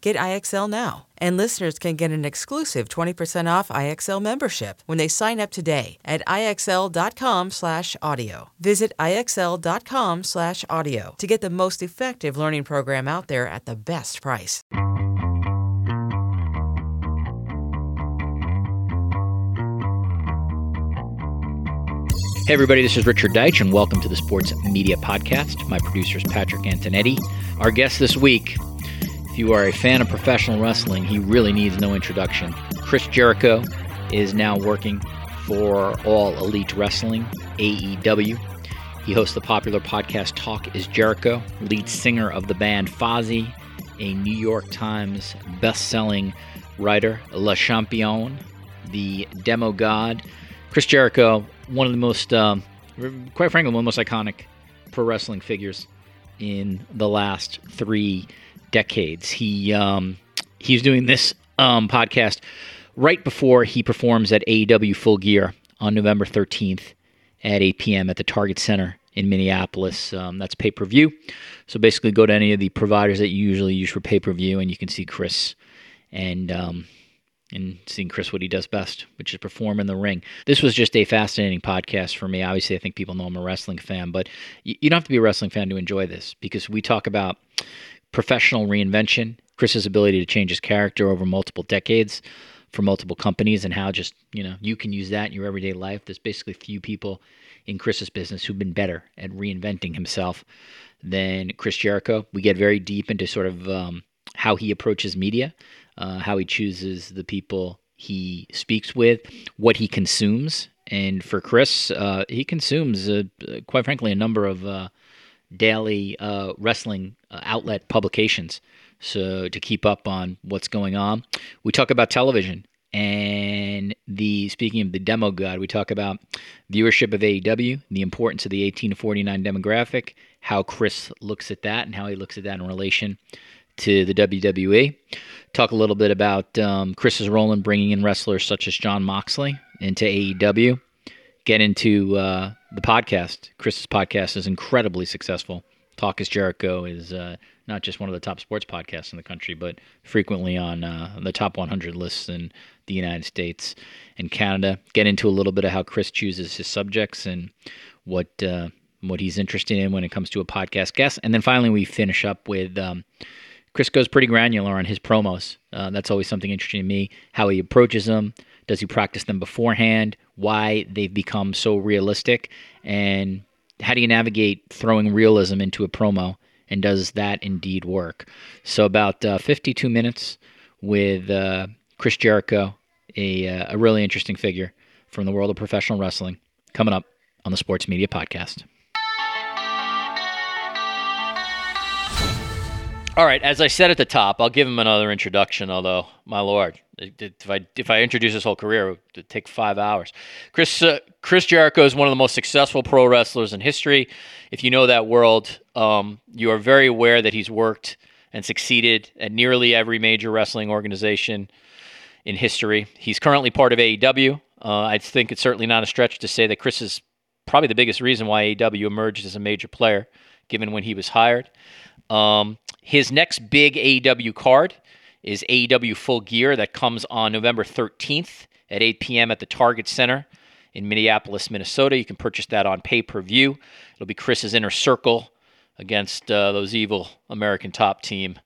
Get IXL now. And listeners can get an exclusive 20% off IXL membership when they sign up today at IXL.com/audio. Visit IXL.com/audio to get the most effective learning program out there at the best price. Hey, everybody, this is Richard Deitsch, and welcome to the Sports Media Podcast. My producer is Patrick Antonetti. Our guest this week, if you are a fan of professional wrestling, he really needs no introduction. Chris Jericho is now working for All Elite Wrestling, AEW. He hosts the popular podcast Talk is Jericho, lead singer of the band Fozzy, a New York Times best-selling writer, Le Champion, the demo god. Chris Jericho, one of the most, um, quite frankly, one of the most iconic pro wrestling figures in the last three decades. He um, he's doing this um, podcast right before he performs at AEW Full Gear on November 13th at 8 p.m. at the Target Center in Minneapolis. Um, that's pay per view. So basically, go to any of the providers that you usually use for pay per view, and you can see Chris and um, and seeing Chris what he does best, which is perform in the ring. This was just a fascinating podcast for me. Obviously, I think people know I'm a wrestling fan, but you, you don't have to be a wrestling fan to enjoy this because we talk about professional reinvention, Chris's ability to change his character over multiple decades for multiple companies, and how just you know you can use that in your everyday life. There's basically few people in Chris's business who've been better at reinventing himself than Chris Jericho. We get very deep into sort of um, how he approaches media, uh, how he chooses the people he speaks with, what he consumes. And for Chris, uh, he consumes, uh, quite frankly, a number of uh, daily uh, wrestling uh, outlet publications. So to keep up on what's going on, we talk about television and the speaking of the demo god, we talk about viewership of AEW, the importance of the 18 to 49 demographic, how Chris looks at that, and how he looks at that in relation to the WWE. Talk a little bit about um, Chris's role in bringing in wrestlers such as Jon Moxley into AEW. Get into uh, the podcast. Chris's podcast is incredibly successful. Talk is Jericho is uh, not just one of the top sports podcasts in the country, but frequently on uh, the top 100 lists in the United States and Canada. Get into a little bit of how Chris chooses his subjects and what uh, what he's interested in when it comes to a podcast guest. And then finally, we finish up with um, Chris goes pretty granular on his promos. Uh, that's always something interesting to me. How he approaches them. Does he practice them beforehand? Why they've become so realistic? And how do you navigate throwing realism into a promo? And does that indeed work? So, about uh, 52 minutes with uh, Chris Jericho, a, uh, a really interesting figure from the world of professional wrestling, coming up on the Sports Media Podcast. All right, as I said at the top, I'll give him another introduction. Although, my lord, if I if I introduce his whole career, it would take five hours. Chris uh, Chris Jericho is one of the most successful pro wrestlers in history. If you know that world, um, you are very aware that he's worked and succeeded at nearly every major wrestling organization in history. He's currently part of AEW. Uh, I think it's certainly not a stretch to say that Chris is probably the biggest reason why AEW emerged as a major player given when he was hired. Um, his next big AEW card is AEW Full Gear that comes on November 13th at 8 p.m. at the Target Center in Minneapolis, Minnesota. You can purchase that on pay per view. It'll be Chris's Inner Circle against uh, those evil American Top Team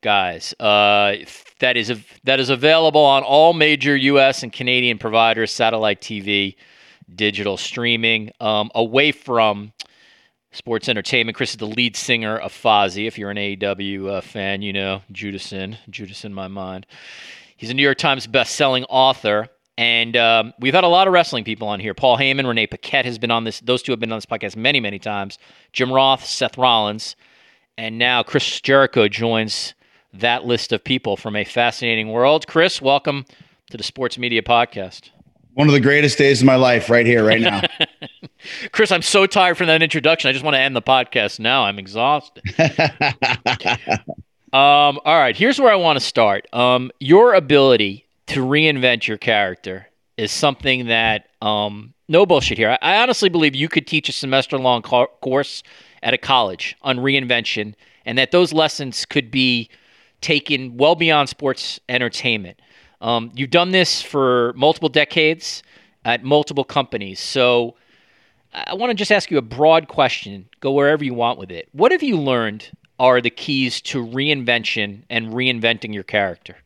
guys. Uh, that is a, that is available on all major U.S. and Canadian providers, satellite TV, digital streaming. Um, away from sports entertainment, Chris is the lead singer of Fozzy. If you're an AEW uh, fan, you know Judas in Judas in my mind. He's a New York Times best-selling author. And um, we've had a lot of wrestling people on here. Paul Heyman, Renee Paquette has been on this. Those two have been on this podcast many, many times. Jim Ross, Seth Rollins, and now Chris Jericho joins that list of people from a fascinating world. Chris, welcome to the Sports Media Podcast. One of the greatest days of my life, right here, right now. Chris, I'm so tired from that introduction. I just want to end the podcast now. I'm exhausted. um, all right, here's where I want to start. Um, your ability to reinvent your character is something that um, no bullshit here. I, I, honestly believe you could teach a semester long co- course at a college on reinvention, and that those lessons could be taken well beyond sports entertainment. Um, you've done this for multiple decades at multiple companies. So I want to just ask you a broad question. Go wherever you want with it. What have you learned are the keys to reinvention and reinventing your character?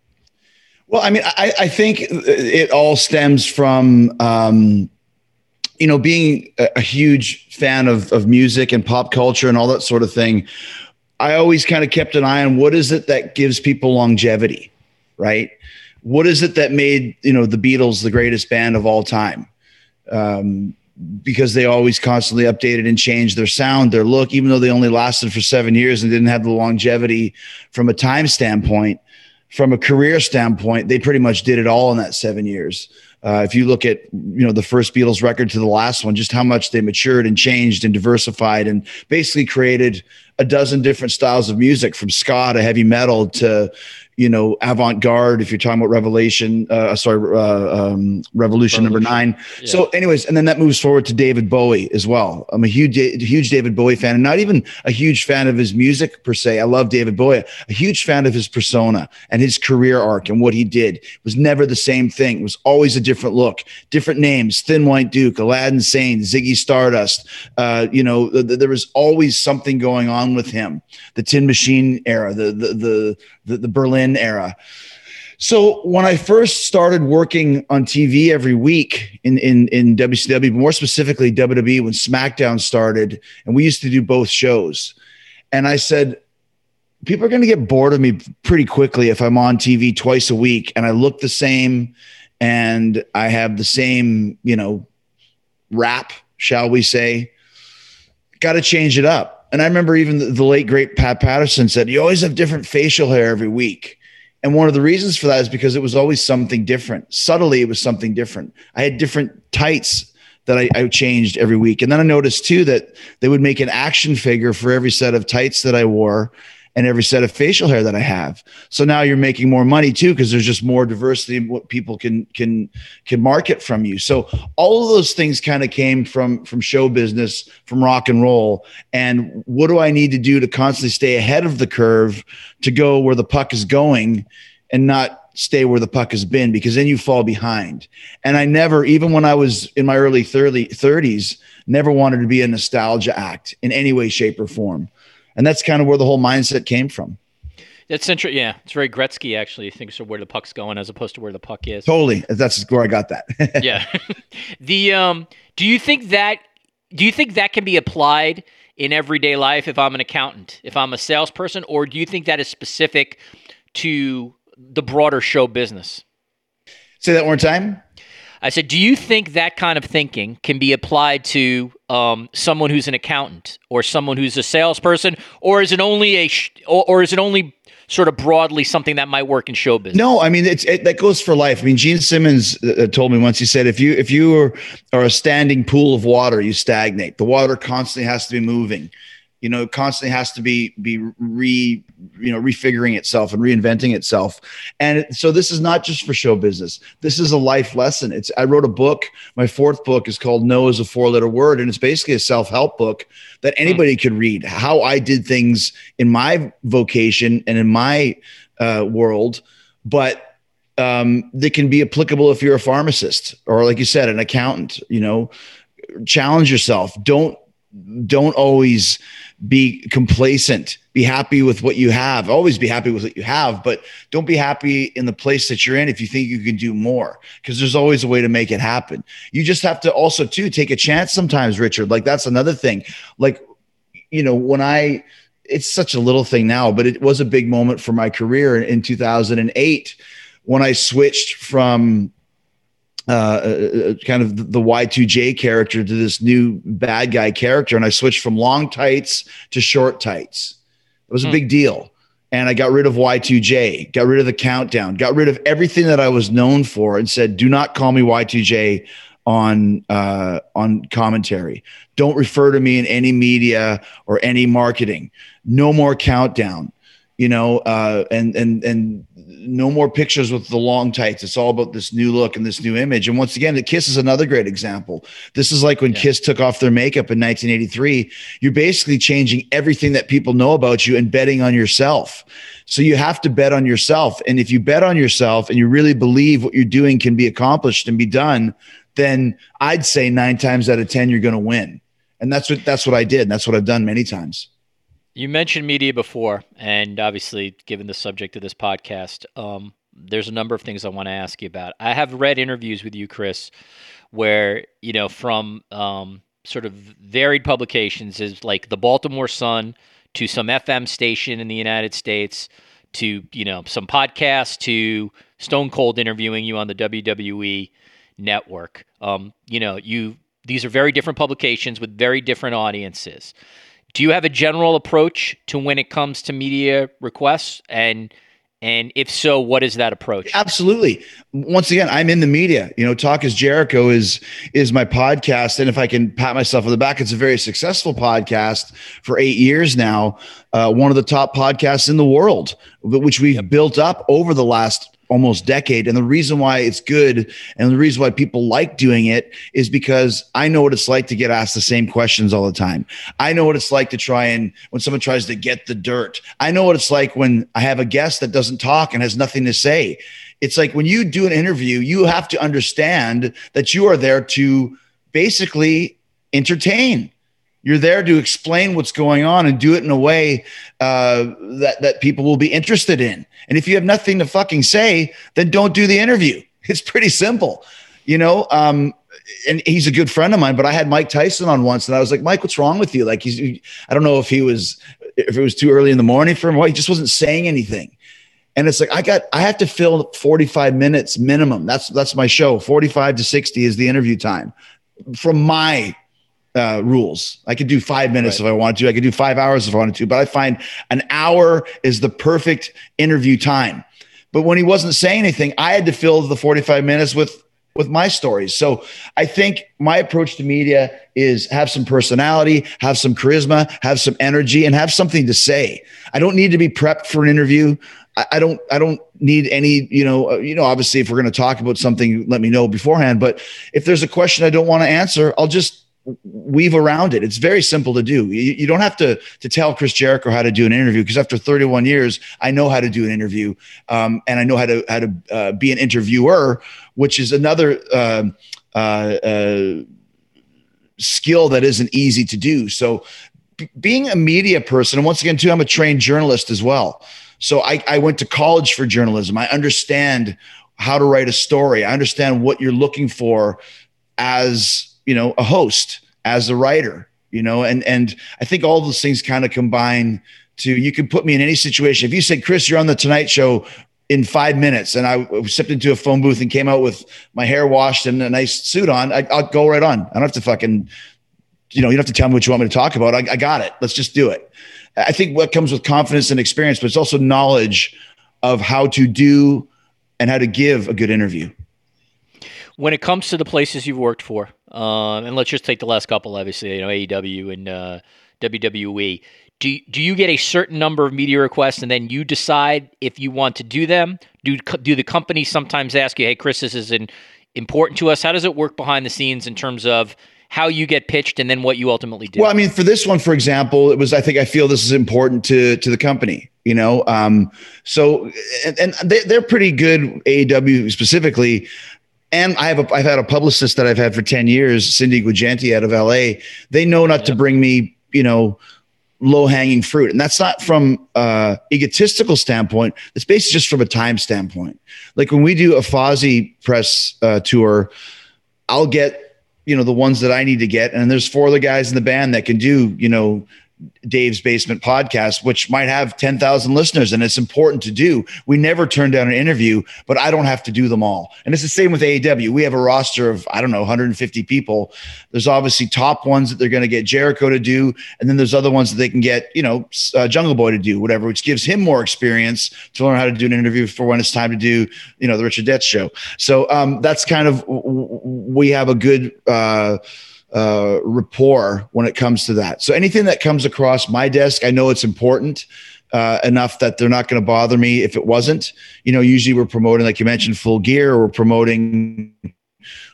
Well, I mean, I, I think it all stems from, um, you know, being a, a huge fan of, of music and pop culture and all that sort of thing. I always kind of kept an eye on what is it that gives people longevity, right? What is it that made you know the Beatles the greatest band of all time? Um, because they always constantly updated and changed their sound, their look, even though they only lasted for seven years and didn't have the longevity from a time standpoint. From a career standpoint, they pretty much did it all in that seven years. Uh, if you look at you know the first Beatles record to the last one, just how much they matured and changed and diversified and basically created a dozen different styles of music from ska to heavy metal to you know, avant-garde. If you're talking about Revelation, uh, sorry, uh, um, Revolution, Revolution, number nine. Yeah. So, anyways, and then that moves forward to David Bowie as well. I'm a huge, huge David Bowie fan, and not even a huge fan of his music per se. I love David Bowie. A huge fan of his persona and his career arc and what he did. It was never the same thing. It was always a different look, different names: Thin White Duke, Aladdin Sane, Ziggy Stardust. Uh, you know, th- th- there was always something going on with him. The Tin Machine era, the the the the, the Berlin era. So when I first started working on TV every week in, in, in WCW, more specifically WWE, when SmackDown started, and we used to do both shows. And I said, people are going to get bored of me pretty quickly if I'm on TV twice a week and I look the same and I have the same, you know, rap, shall we say. Got to change it up. And I remember even the, the late great Pat Patterson said, "You always have different facial hair every week." And one of the reasons for that is because it was always something different. Subtly, it was something different. I had different tights that I, I, changed every week. And then I noticed too that they would make an action figure for every set of tights that I wore and every set of facial hair that I have. So now you're making more money too because there's just more diversity in what people can can can market from you. So all of those things kind of came from from show business, from rock and roll. And what do I need to do to constantly stay ahead of the curve to go where the puck is going and not stay where the puck has been because then you fall behind. And I never, even when I was in my early 30, 30s, never wanted to be a nostalgia act in any way, shape, or form and that's kind of where the whole mindset came from. That's interesting. Yeah, it's very Gretzky actually. Thinks of where the puck's going as opposed to where the puck is. Totally. That's where I got that. yeah. the um. Do you think that? Do you think that can be applied in everyday life? If I'm an accountant, if I'm a salesperson, or do you think that is specific to the broader show business? Say that one more time. I said, do you think that kind of thinking can be applied to um, someone who's an accountant or someone who's a salesperson, or is it only a, sh- or, or, is it only sort of broadly something that might work in show business? No, I mean it's it, that goes for life. I mean, Gene Simmons uh, uh, told me once. He said, if you if you are, are a standing pool of water, you stagnate. The water constantly has to be moving you know constantly has to be be re you know refiguring itself and reinventing itself. And so this is not just for show business. This is a life lesson. It's i wrote a book. My fourth book is called no is a four letter word. And it's basically a self-help book that hmm. anybody could read. How i did things in my vocation and in my uh, world. But um, that can be applicable if you're a pharmacist or like you said an accountant you know. Challenge yourself. Don't don't always be complacent. Be happy with what you have. Always be happy with what you have but don't be happy in the place that you're in if you think you can do more because there's always a way to make it happen. You just have to also too take a chance sometimes richard. Like that's another thing. Like you know when i it's such a little thing now but it was a big moment for my career in 2008 when i switched from uh, uh, uh, kind of the Y2J character to this new bad guy character. And I switched from long tights to short tights. It was a hmm. big deal. And I got rid of Y2J, got rid of the countdown, got rid of everything that I was known for and said, do not call me Y2J on uh, on commentary. Don't refer to me in any media or any marketing. No more countdown. You know, uh, and and and no more pictures with the long tights. It's all about this new look and this new image. And once again, the Kiss is another great example. This is like when yeah. Kiss took off their makeup in 1983. You're basically changing everything that people know about you and betting on yourself. So you have to bet on yourself. And if you bet on yourself and you really believe what you're doing can be accomplished and be done, then I'd say nine times out of 10, you're going to win. And that's what, that's what I did. And that's what I've done many times. You mentioned media before, and obviously, given the subject of this podcast, um, there's a number of things I want to ask you about. I have read interviews with you, Chris, where you know from um, sort of varied publications, is like the Baltimore Sun to some FM station in the United States to you know some podcast to Stone Cold interviewing you on the WWE network. Um, you know, you these are very different publications with very different audiences do you have a general approach to when it comes to media requests? And and if so what is that approach? Absolutely. Once again i'm in the media. You know talk is jericho is is my podcast. And if i can pat myself on the back it's a very successful podcast for eight years now uh, one of the top podcasts in the world which we've yep. built up over the last almost decade. And the reason why it's good and the reason why people like doing it is because I know what it's like to get asked the same questions all the time. I know what it's like to try and when someone tries to get the dirt. I know what it's like when I have a guest that doesn't talk and has nothing to say. It's like when you do an interview, you have to understand that you are there to basically entertain. You're there to explain what's going on and do it in a way uh, that that people will be interested in. And if you have nothing to fucking say, then don't do the interview. It's pretty simple, you know. Um, and he's a good friend of mine, but I had Mike Tyson on once, and I was like, Mike, what's wrong with you? Like, he's I don't know if he was if it was too early in the morning for him. Well, he just wasn't saying anything. And it's like I got I have to fill 45 minutes minimum. That's that's my show. 45 to 60 is the interview time from my uh, rules. I could do five minutes right. if I wanted to. I could do five hours if I wanted to. But I find an hour is the perfect interview time. But when he wasn't saying anything, I had to fill the 45 minutes with with my stories. So I think my approach to media is have some personality, have some charisma, have some energy, and have something to say. I don't need to be prepped for an interview. I, don't I don't need any, you know, uh, you know, obviously if we're going to talk about something, let me know beforehand. But if there's a question I don't want to answer, I'll just weave around it. It's very simple to do. You, you, don't have to to tell Chris Jericho how to do an interview because after 31 years, I know how to do an interview, um, and I know how to how to uh, be an interviewer, which is another uh, uh, uh skill that isn't easy to do. So, b- being a media person, and once again, too, I'm a trained journalist as well. So I, I went to college for journalism. I understand how to write a story. I understand what you're looking for as you know a host as a writer you know and and i think all those things kind of combine to you can put me in any situation. If you said chris you're on the tonight show in five minutes and i stepped into a phone booth and came out with my hair washed and a nice suit on I, will go right on. I don't have to fucking you know you don't have to tell me what you want me to talk about. I, I got it. Let's just do it. I think what comes with confidence and experience but it's also knowledge of how to do and how to give a good interview. When it comes to the places you've worked for, um, and let's just take the last couple, obviously, you know, AEW and uh, WWE. Do, do you get a certain number of media requests and then you decide if you want to do them? Do do the companies sometimes ask you, "Hey, Chris, this is an, important to us"? How does it work behind the scenes in terms of how you get pitched and then what you ultimately do? Well, I mean, for this one, for example, it was I think I feel this is important to to the company. You know, um, so and, and they, they're pretty good. AEW specifically and I have a, I've had a publicist that I've had for 10 years, Cindy Guigenti out of LA. They know not to bring me, you know, low hanging fruit. And that's not from uh egotistical standpoint. It's basically just from a time standpoint. Like when we do a Fozzy press uh, tour, I'll get, you know, the ones that I need to get. And there's four other guys in the band that can do, you know, Dave's Basement podcast, which might have 10,000 listeners, and it's important to do. We never turn down an interview, but I don't have to do them all. And it's the same with AEW. We have a roster of, I don't know, 150 people. There's obviously top ones that they're going to get Jericho to do, and then there's other ones that they can get, you know, uh, Jungle Boy to do, whatever, which gives him more experience to learn how to do an interview for when it's time to do, you know, the Richard Deitsch show. So um, that's kind of, we have a good, uh, uh, rapport when it comes to that. So anything that comes across my desk, I know it's important uh, enough that they're not going to bother me if it wasn't. You know, usually we're promoting, like you mentioned, full gear, or we're promoting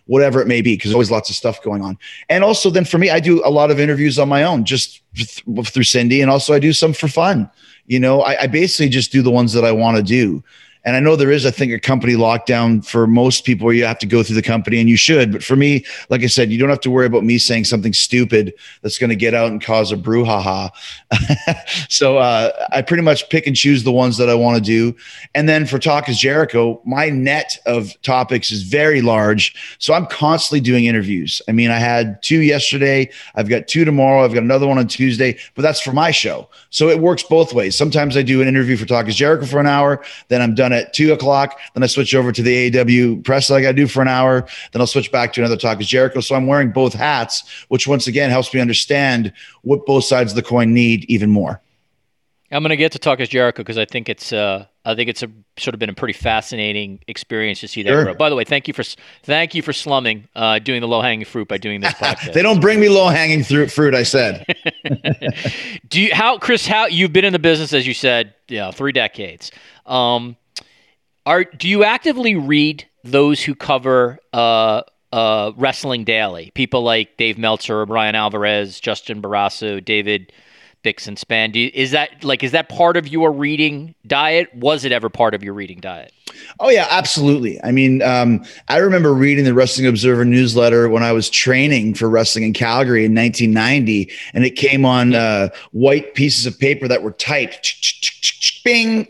whatever it may be, because there's always lots of stuff going on. And also, then for me, I do a lot of interviews on my own, just th- through Cindy, and also I do some for fun. You know, I, I basically just do the ones that I want to do. And I know there is, I think, a company lockdown for most people where you have to go through the company and you should. But for me, like I said, you don't have to worry about me saying something stupid that's going to get out and cause a brouhaha. so uh, I pretty much pick and choose the ones that I want to do. And then for Talk is Jericho, my net of topics is very large. So I'm constantly doing interviews. I mean, I had two yesterday, I've got two tomorrow, I've got another one on Tuesday, but that's for my show. So it works both ways. Sometimes I do an interview for Talk is Jericho for an hour, then I'm done at two o'clock. Then I switch over to the AEW press like I do for an hour. Then I'll switch back to another talk is Jericho. So I'm wearing both hats, which once again helps me understand what both sides of the coin need even more. I'm going to get to talk as Jericho because I think it's uh, I think it's a sort of been a pretty fascinating experience to see that Sure. grow. By the way, thank you for thank you for slumming uh, doing the low hanging fruit by doing this podcast. They don't bring me low hanging fruit. I said. Do you how Chris how you've been in the business as you said, you know, three decades. Um, are do you actively read those who cover uh, uh, wrestling daily? People like Dave Meltzer, Bryan Alvarez, Justin Barrasso, David Bixenspan. Do you, is that like is that part of your reading diet? Was it ever part of your reading diet? Oh yeah, absolutely. I mean, um, I remember reading the Wrestling Observer newsletter when I was training for wrestling in Calgary in 1990, and it came on uh, white pieces of paper that were typed. Bing,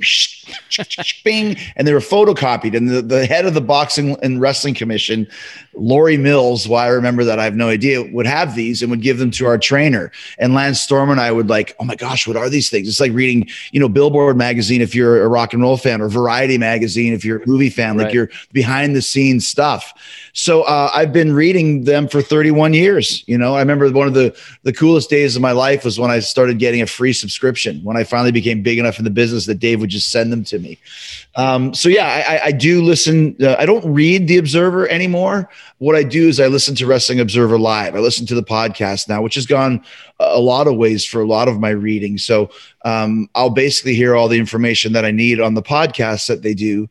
bing, and they were photocopied. And the, the head of the Boxing and Wrestling Commission, Lori Mills, why I remember that I have no idea, would have these and would give them to our trainer. And Lance Storm and I would like, oh my gosh, what are these things? It's like reading, you know, Billboard magazine if you're a rock and roll fan, or Variety magazine if you're a movie fan, like Right. you're behind the scenes stuff. So uh, I've been reading them for 31 years. You know, I remember one of the the coolest days of my life was when I started getting a free subscription. When I finally became big enough in the business that Dave would just send them to me. Um, so yeah, I, I- do listen. Uh, I don't read the Observer anymore. What I do is I listen to Wrestling Observer live. I listen to the podcast now, which has gone a a lot of ways for a lot of my reading. So um, I'll basically hear all the information that I need on the podcast that they do.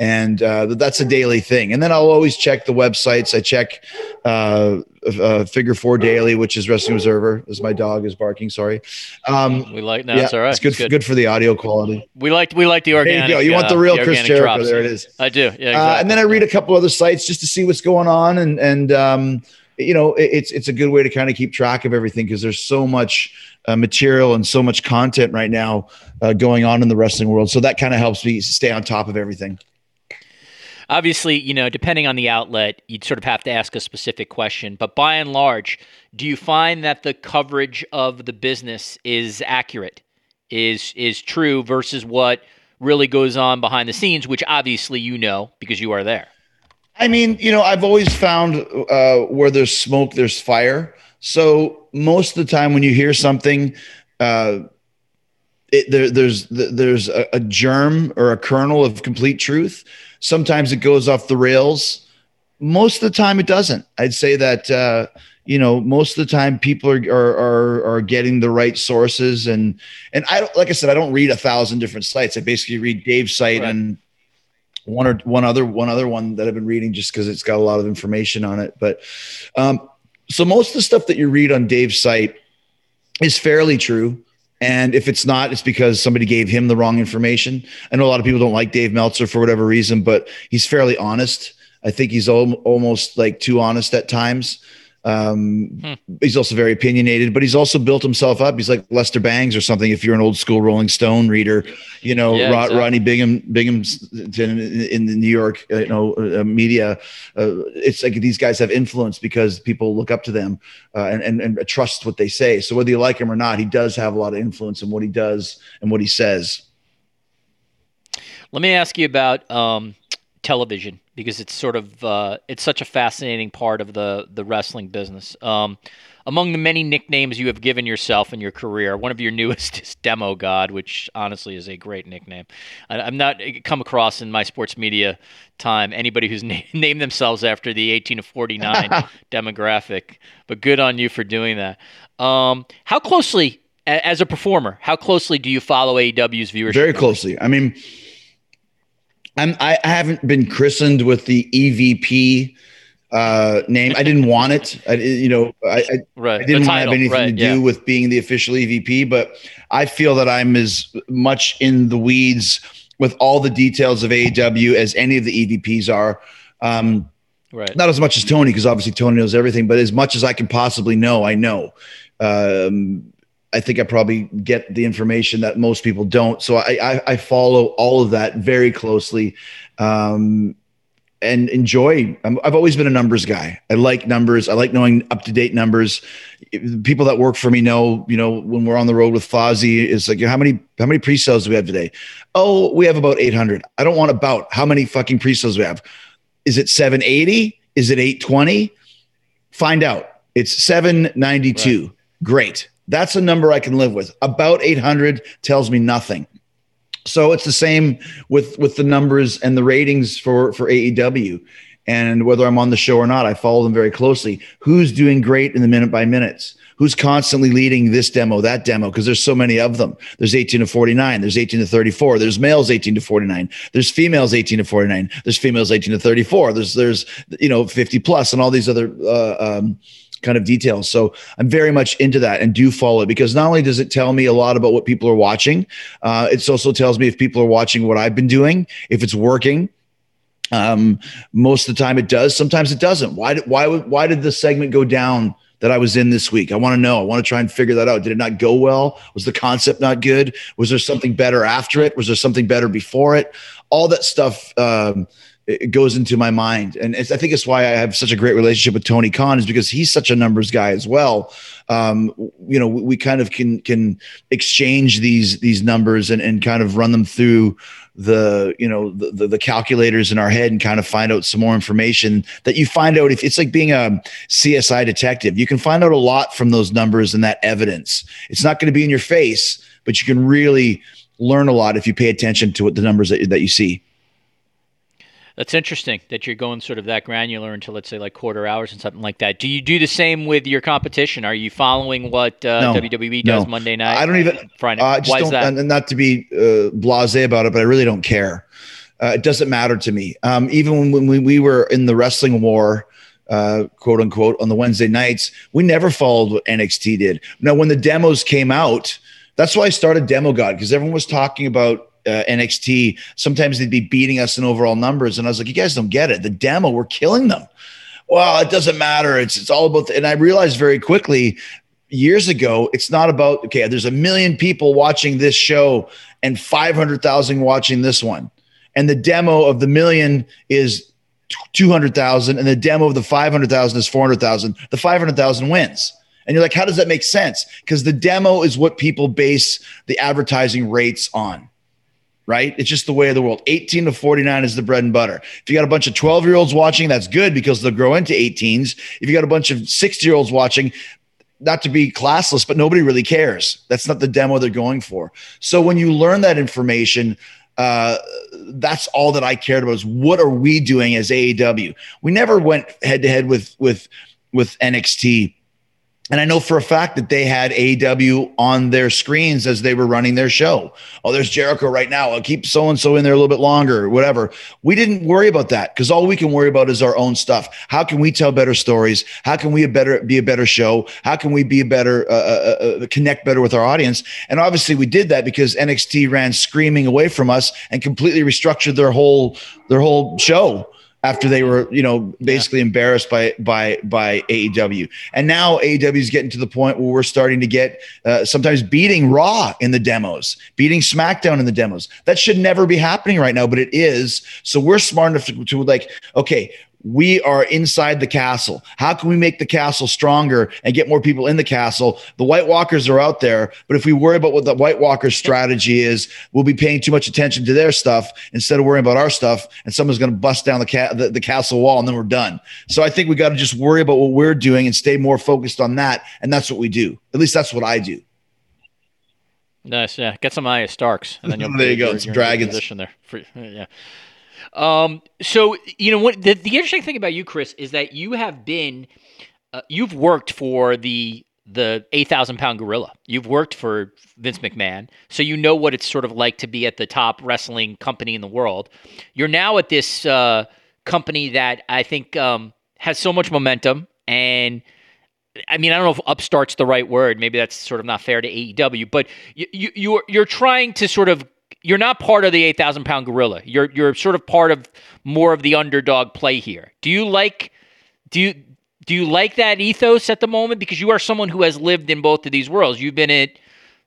And uh, that's a daily thing. And then I'll always check the websites. I check uh, uh, Figure Four Daily, which is Wrestling Observer, as my dog is barking. Sorry. Um, We like no, yeah, it's all right. It's good, It's good. for the audio quality. We like we like the There organic. you go. You want uh, the real Chris organic Jericho? drops. There it is. I do. Yeah. Exactly. Uh, and then I read a couple other sites just to see what's going on, and and um, you know, it, it's it's a good way to kind of keep track of everything because there's so much uh, material and so much content right now uh, going on in the wrestling world. So that kind of helps me stay on top of everything. Obviously, you know, depending on the outlet, you'd sort of have to ask a specific question. But by and large, do you find that the coverage of the business is accurate, is is true versus what really goes on behind the scenes, which obviously you know because you are there. I mean, you know, I've always found uh, where there's smoke, there's fire. So most of the time, when you hear something, uh, it, there, there's there's a, a germ or a kernel of complete truth. Sometimes it goes off the rails. Most of the time, it doesn't. I'd say that uh, you know, most of the time people are, are, are, are getting the right sources. And, and I don't, like I said, I don't read a thousand different sites. I basically read Dave's site right. and one or one other, one other one that I've been reading just cause it's got a lot of information on it. But, um, so most of the stuff that you read on Dave's site is fairly true. And if it's not, it's because somebody gave him the wrong information. I know a lot of people don't like Dave Meltzer for whatever reason, but he's fairly honest. I think he's al- almost like too honest at times. Um, hmm. He's also very opinionated, but he's also built himself up. He's like Lester Bangs or something. If you're an old school Rolling Stone reader, you know yeah, Rod, exactly. Rodney Bingham, Binghamton in the New York, uh, you know, uh, media. Uh, it's like these guys have influence because people look up to them uh, and, and and trust what they say. So whether you like him or not, he does have a lot of influence in what he does and what he says. Let me ask you about um, television because it's sort of uh, it's such a fascinating part of the the wrestling business. Um, among the many nicknames you have given yourself in your career, one of your newest is Demo God, which honestly is a great nickname. I, am not come across in my sports media time anybody who's na- named themselves after the 18 to 49 demographic, but good on you for doing that. Um, how closely, as a performer, how closely do you follow AEW's viewership? Very closely. I mean I'm, I haven't been christened with the EVP uh, name. I didn't want it. I, you know, I, I, right. I didn't want to have anything right, to do yeah. with being the official EVP, but I feel that I'm as much in the weeds with all the details of AEW as any of the EVPs are. Um, right. Not as much as Tony, because obviously Tony knows everything, but as much as I can possibly know, I know. Um, I think I probably get the information that most people don't. So I, I, I follow all of that very closely, um, and enjoy. i have always been a numbers guy. I like numbers. I like knowing up to date numbers. People that work for me know, you know, when we're on the road with Fozzy, it's like how many how many pre-sales do we have today? Oh, we have about eight hundred. I don't want about how many fucking pre-sales we have. Is it seven eighty? Is it eight twenty? Find out. It's seven ninety two. Right. Great that's a number I can live with. About 800 tells me nothing. So it's the same with with the numbers and the ratings for for AEW. And whether I'm on the show or not, I follow them very closely. Who's doing great in the minute by minutes? Who's constantly leading this demo, that demo? Because there's so many of them. There's 18 to 49. There's 18 to 34. There's males 18 to 49. There's females 18 to 49. There's females 18 to 34. There's there's you know 50 plus and all these other uh, um, kind of details. So I'm very much into that and do follow it because not only does it tell me a lot about what people are watching, uh, it also tells me if people are watching what I've been doing, if it's working. Um, most of the time it does. Sometimes it doesn't. Why did why why did the segment go down? that I was in this week? I want to know. I want to try and figure that out. Did it not go well? Was the concept not good? Was there something better after it? Was there something better before it? All that stuff um, it goes into my mind. And I think it's why I have such a great relationship with Tony Khan is because he's such a numbers guy as well. Um, you know, we kind of can can exchange these these numbers and, and kind of run them through the you know the, the, the calculators in our head and kind of find out some more information that you find out if it's like being a CSI detective. You can find out a lot from those numbers and that evidence. It's not going to be in your face, but you can really learn a lot if you pay attention to what the numbers that, that you see. That's interesting that you're going sort of that granular into let's say like quarter hours and something like that. Do you do the same with your competition? Are you following what uh, no, WWE does no. Monday night? I don't even Friday. Uh, Why is that? And not to be uh, blasé about it, but I really don't care. Uh, it doesn't matter to me. Um, even when, when we were in the wrestling war, uh, quote unquote, on the Wednesday nights, we never followed what NXT did. Now, when the demos came out, that's why I started Demo God because everyone was talking about uh, NXT, sometimes they'd be beating us in overall numbers. And I was like, you guys don't get it. The demo, we're killing them. Well, it doesn't matter. It's it's all about. The, and I realized very quickly years ago, it's not about okay. There's a million people watching this show and five hundred thousand watching this one, and the demo of the million is two hundred thousand, and the demo of the five hundred thousand is four hundred thousand. The five hundred thousand wins. And you're like, how does that make sense? Because the demo is what people base the advertising rates on right? It's just the way of the world. 18 to 49 is the bread and butter. If you got a bunch of 12 year olds watching, that's good because they'll grow into 18s. If you got a bunch of 60 year olds watching, not to be classless, but nobody really cares. That's not the demo they're going for. So when you learn that information, uh, that's all that I cared about is what are we doing as AEW? We never went head to head with with with NXT And I know for a fact that they had AW on their screens as they were running their show. Oh, there's Jericho right now. I'll keep so and so in there a little bit longer, whatever. We didn't worry about that because all we can worry about is our own stuff. How can we tell better stories? How can we a better be a better show? How can we be a better uh, uh, uh, uh connect better with our audience? And obviously, we did that because NXT ran screaming away from us and completely restructured their whole their whole show after they were, you know, basically yeah. embarrassed by by by AEW. And now AEW is getting to the point where we're starting to get uh, sometimes beating Raw in the demos, beating SmackDown in the demos. That should never be happening right now, but it is. So we're smart enough to, to like, okay, we are inside the castle. How can we make the castle stronger and get more people in the castle? The White Walkers are out there, but if we worry about what the White Walkers' strategy is, we'll be paying too much attention to their stuff instead of worrying about our stuff. And someone's going to bust down the, ca- the, the castle wall, and then we're done. So I think we got to just worry about what we're doing and stay more focused on that. And that's what we do. At least that's what I do. Nice, yeah. Get some Arya Starks, and then you'll there you go. It's dragons position there. For, yeah. Um, so you know what the, the interesting thing about you, Chris, is that you have been, uh, you've worked for the the eight thousand pound gorilla. You've worked for Vince McMahon, so you know what it's sort of like to be at the top wrestling company in the world. You're now at this uh, company that I think um, has so much momentum and. I mean, I don't know if upstart's the right word. Maybe that's sort of not fair to AEW, but you, you you're you're trying to sort of you're not part of the 8,000 pound gorilla. You're you're sort of part of more of the underdog play here. Do you like do you do you like that ethos at the moment because you are someone who has lived in both of these worlds. You've been at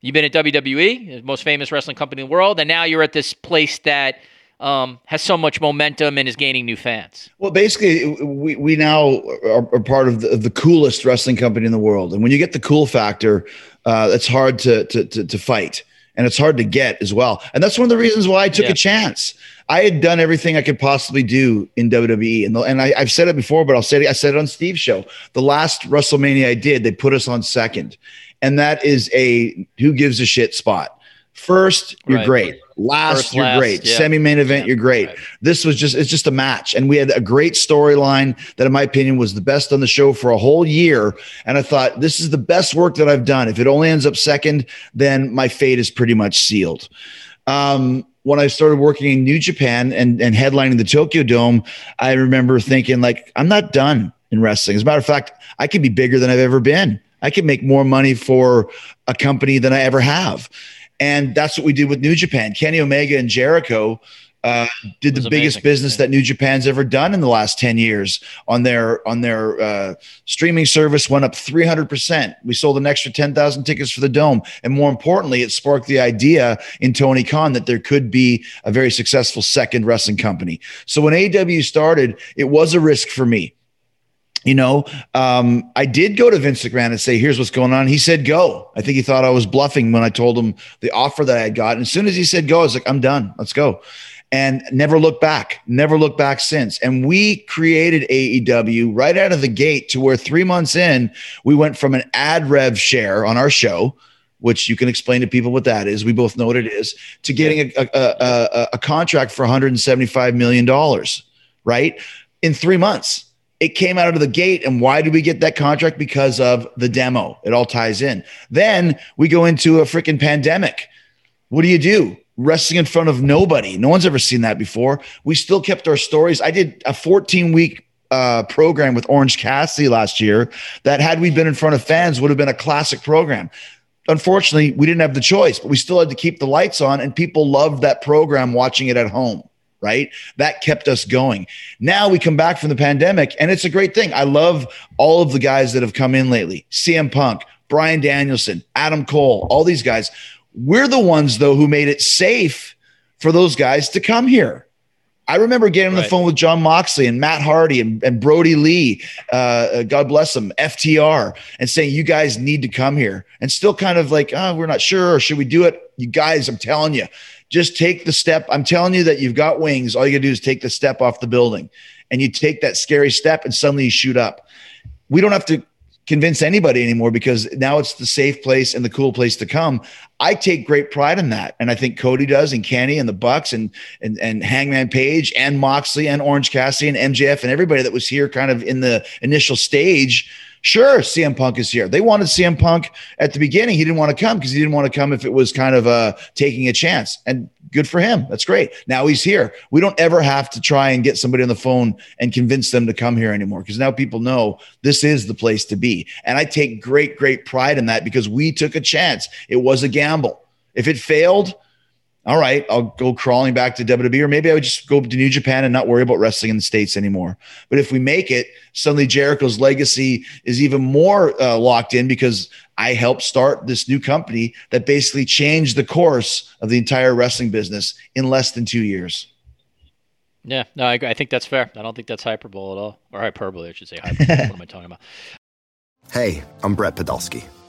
you've been at WWE, the most famous wrestling company in the world, and now you're at this place that um, has so much momentum and is gaining new fans. Well, basically, we, we now are, are part of the, the, coolest wrestling company in the world, and when you get the cool factor, uh, it's hard to, to, to, to fight and it's hard to get as well. And that's one of the reasons why I took yeah. a chance. I had done everything I could possibly do in WWE, and the, and I, have said it before, but I'll say it. I said it on Steve's show. The last WrestleMania I did, they put us on second, and that is a who gives a shit spot. First, you're right. great. Last, First, you're last, great. Yeah. Semi main event, yeah. you're great. Right. This was just, it's just a match. And we had a great storyline that, in my opinion, was the best on the show for a whole year. And I thought, this is the best work that I've done. If it only ends up second, then my fate is pretty much sealed. Um, when I started working in New Japan and, and headlining the Tokyo Dome, I remember thinking, like, I'm not done in wrestling. As a matter of fact, I could be bigger than I've ever been. I could make more money for a company than I ever have. And that's what we did with New Japan. Kenny Omega and Jericho uh, did the biggest amazing. business that New Japan's ever done in the last 10 years on their on their uh, streaming service went up 300%. We sold an extra 10,000 tickets for the dome and more importantly it sparked the idea in Tony Khan that there could be a very successful second wrestling company. So when AW started, it was a risk for me you know, um, I did go to Vince McMahon and say, here's what's going on. He said, go. I think he thought I was bluffing when I told him the offer that I had got. And as soon as he said go, I was like, I'm done. Let's go. And never look back, never look back since. And we created AEW right out of the gate to where three months in, we went from an ad rev share on our show, which you can explain to people what that is. We both know what it is, to getting a, a, a, a contract for $175 million, right? In three months it came out of the gate. And why did we get that contract? Because of the demo. It all ties in. Then we go into a freaking pandemic. What do you do? Wrestling in front of nobody. No one's ever seen that before. We still kept our stories. I did a 14 week uh, program with Orange Cassidy last year that, had we been in front of fans, would have been a classic program. Unfortunately, we didn't have the choice, but we still had to keep the lights on, and people loved that program watching it at home right? That kept us going. Now we come back from the pandemic and it's a great thing. I love all of the guys that have come in lately CM Punk, Bryan Danielson, Adam Cole, all these guys. We're the ones, though, who made it safe for those guys to come here. I remember getting on the phone with Jon Moxley and Matt Hardy and, and Brodie Lee, uh, uh God bless them, FTR, and saying, You guys need to come here. And still kind of like, oh, we're not sure, or should we do it? You guys, I'm telling you, just take the step. I'm telling you that you've got wings. All you gotta do is take the step off the building and you take that scary step and suddenly you shoot up. We don't have to convince anybody anymore because now it's the safe place and the cool place to come. I take great pride in that. And I think Cody does and Kenny and the Bucks and and and Hangman Page and Moxley and Orange Cassidy and MJF and everybody that was here kind of in the initial stage Sure, CM Punk is here. They wanted CM Punk at the beginning. He didn't want to come because he didn't want to come if it was kind of uh, taking a chance. And good for him. That's great. Now he's here. We don't ever have to try and get somebody on the phone and convince them to come here anymore because now people know this is the place to be. And I take great, great pride in that because we took a chance. It was a gamble. If it failed, all right, I'll go crawling back to WWE, or maybe I would just go to New Japan and not worry about wrestling in the States anymore. But if we make it, suddenly Jericho's legacy is even more uh, locked in because I helped start this new company that basically changed the course of the entire wrestling business in less than two years. Yeah, no, I, I think that's fair. I don't think that's hyperbole at all, or hyperbole, I should say. Hyperbole. what am I talking about? Hey, I'm Brett Podolsky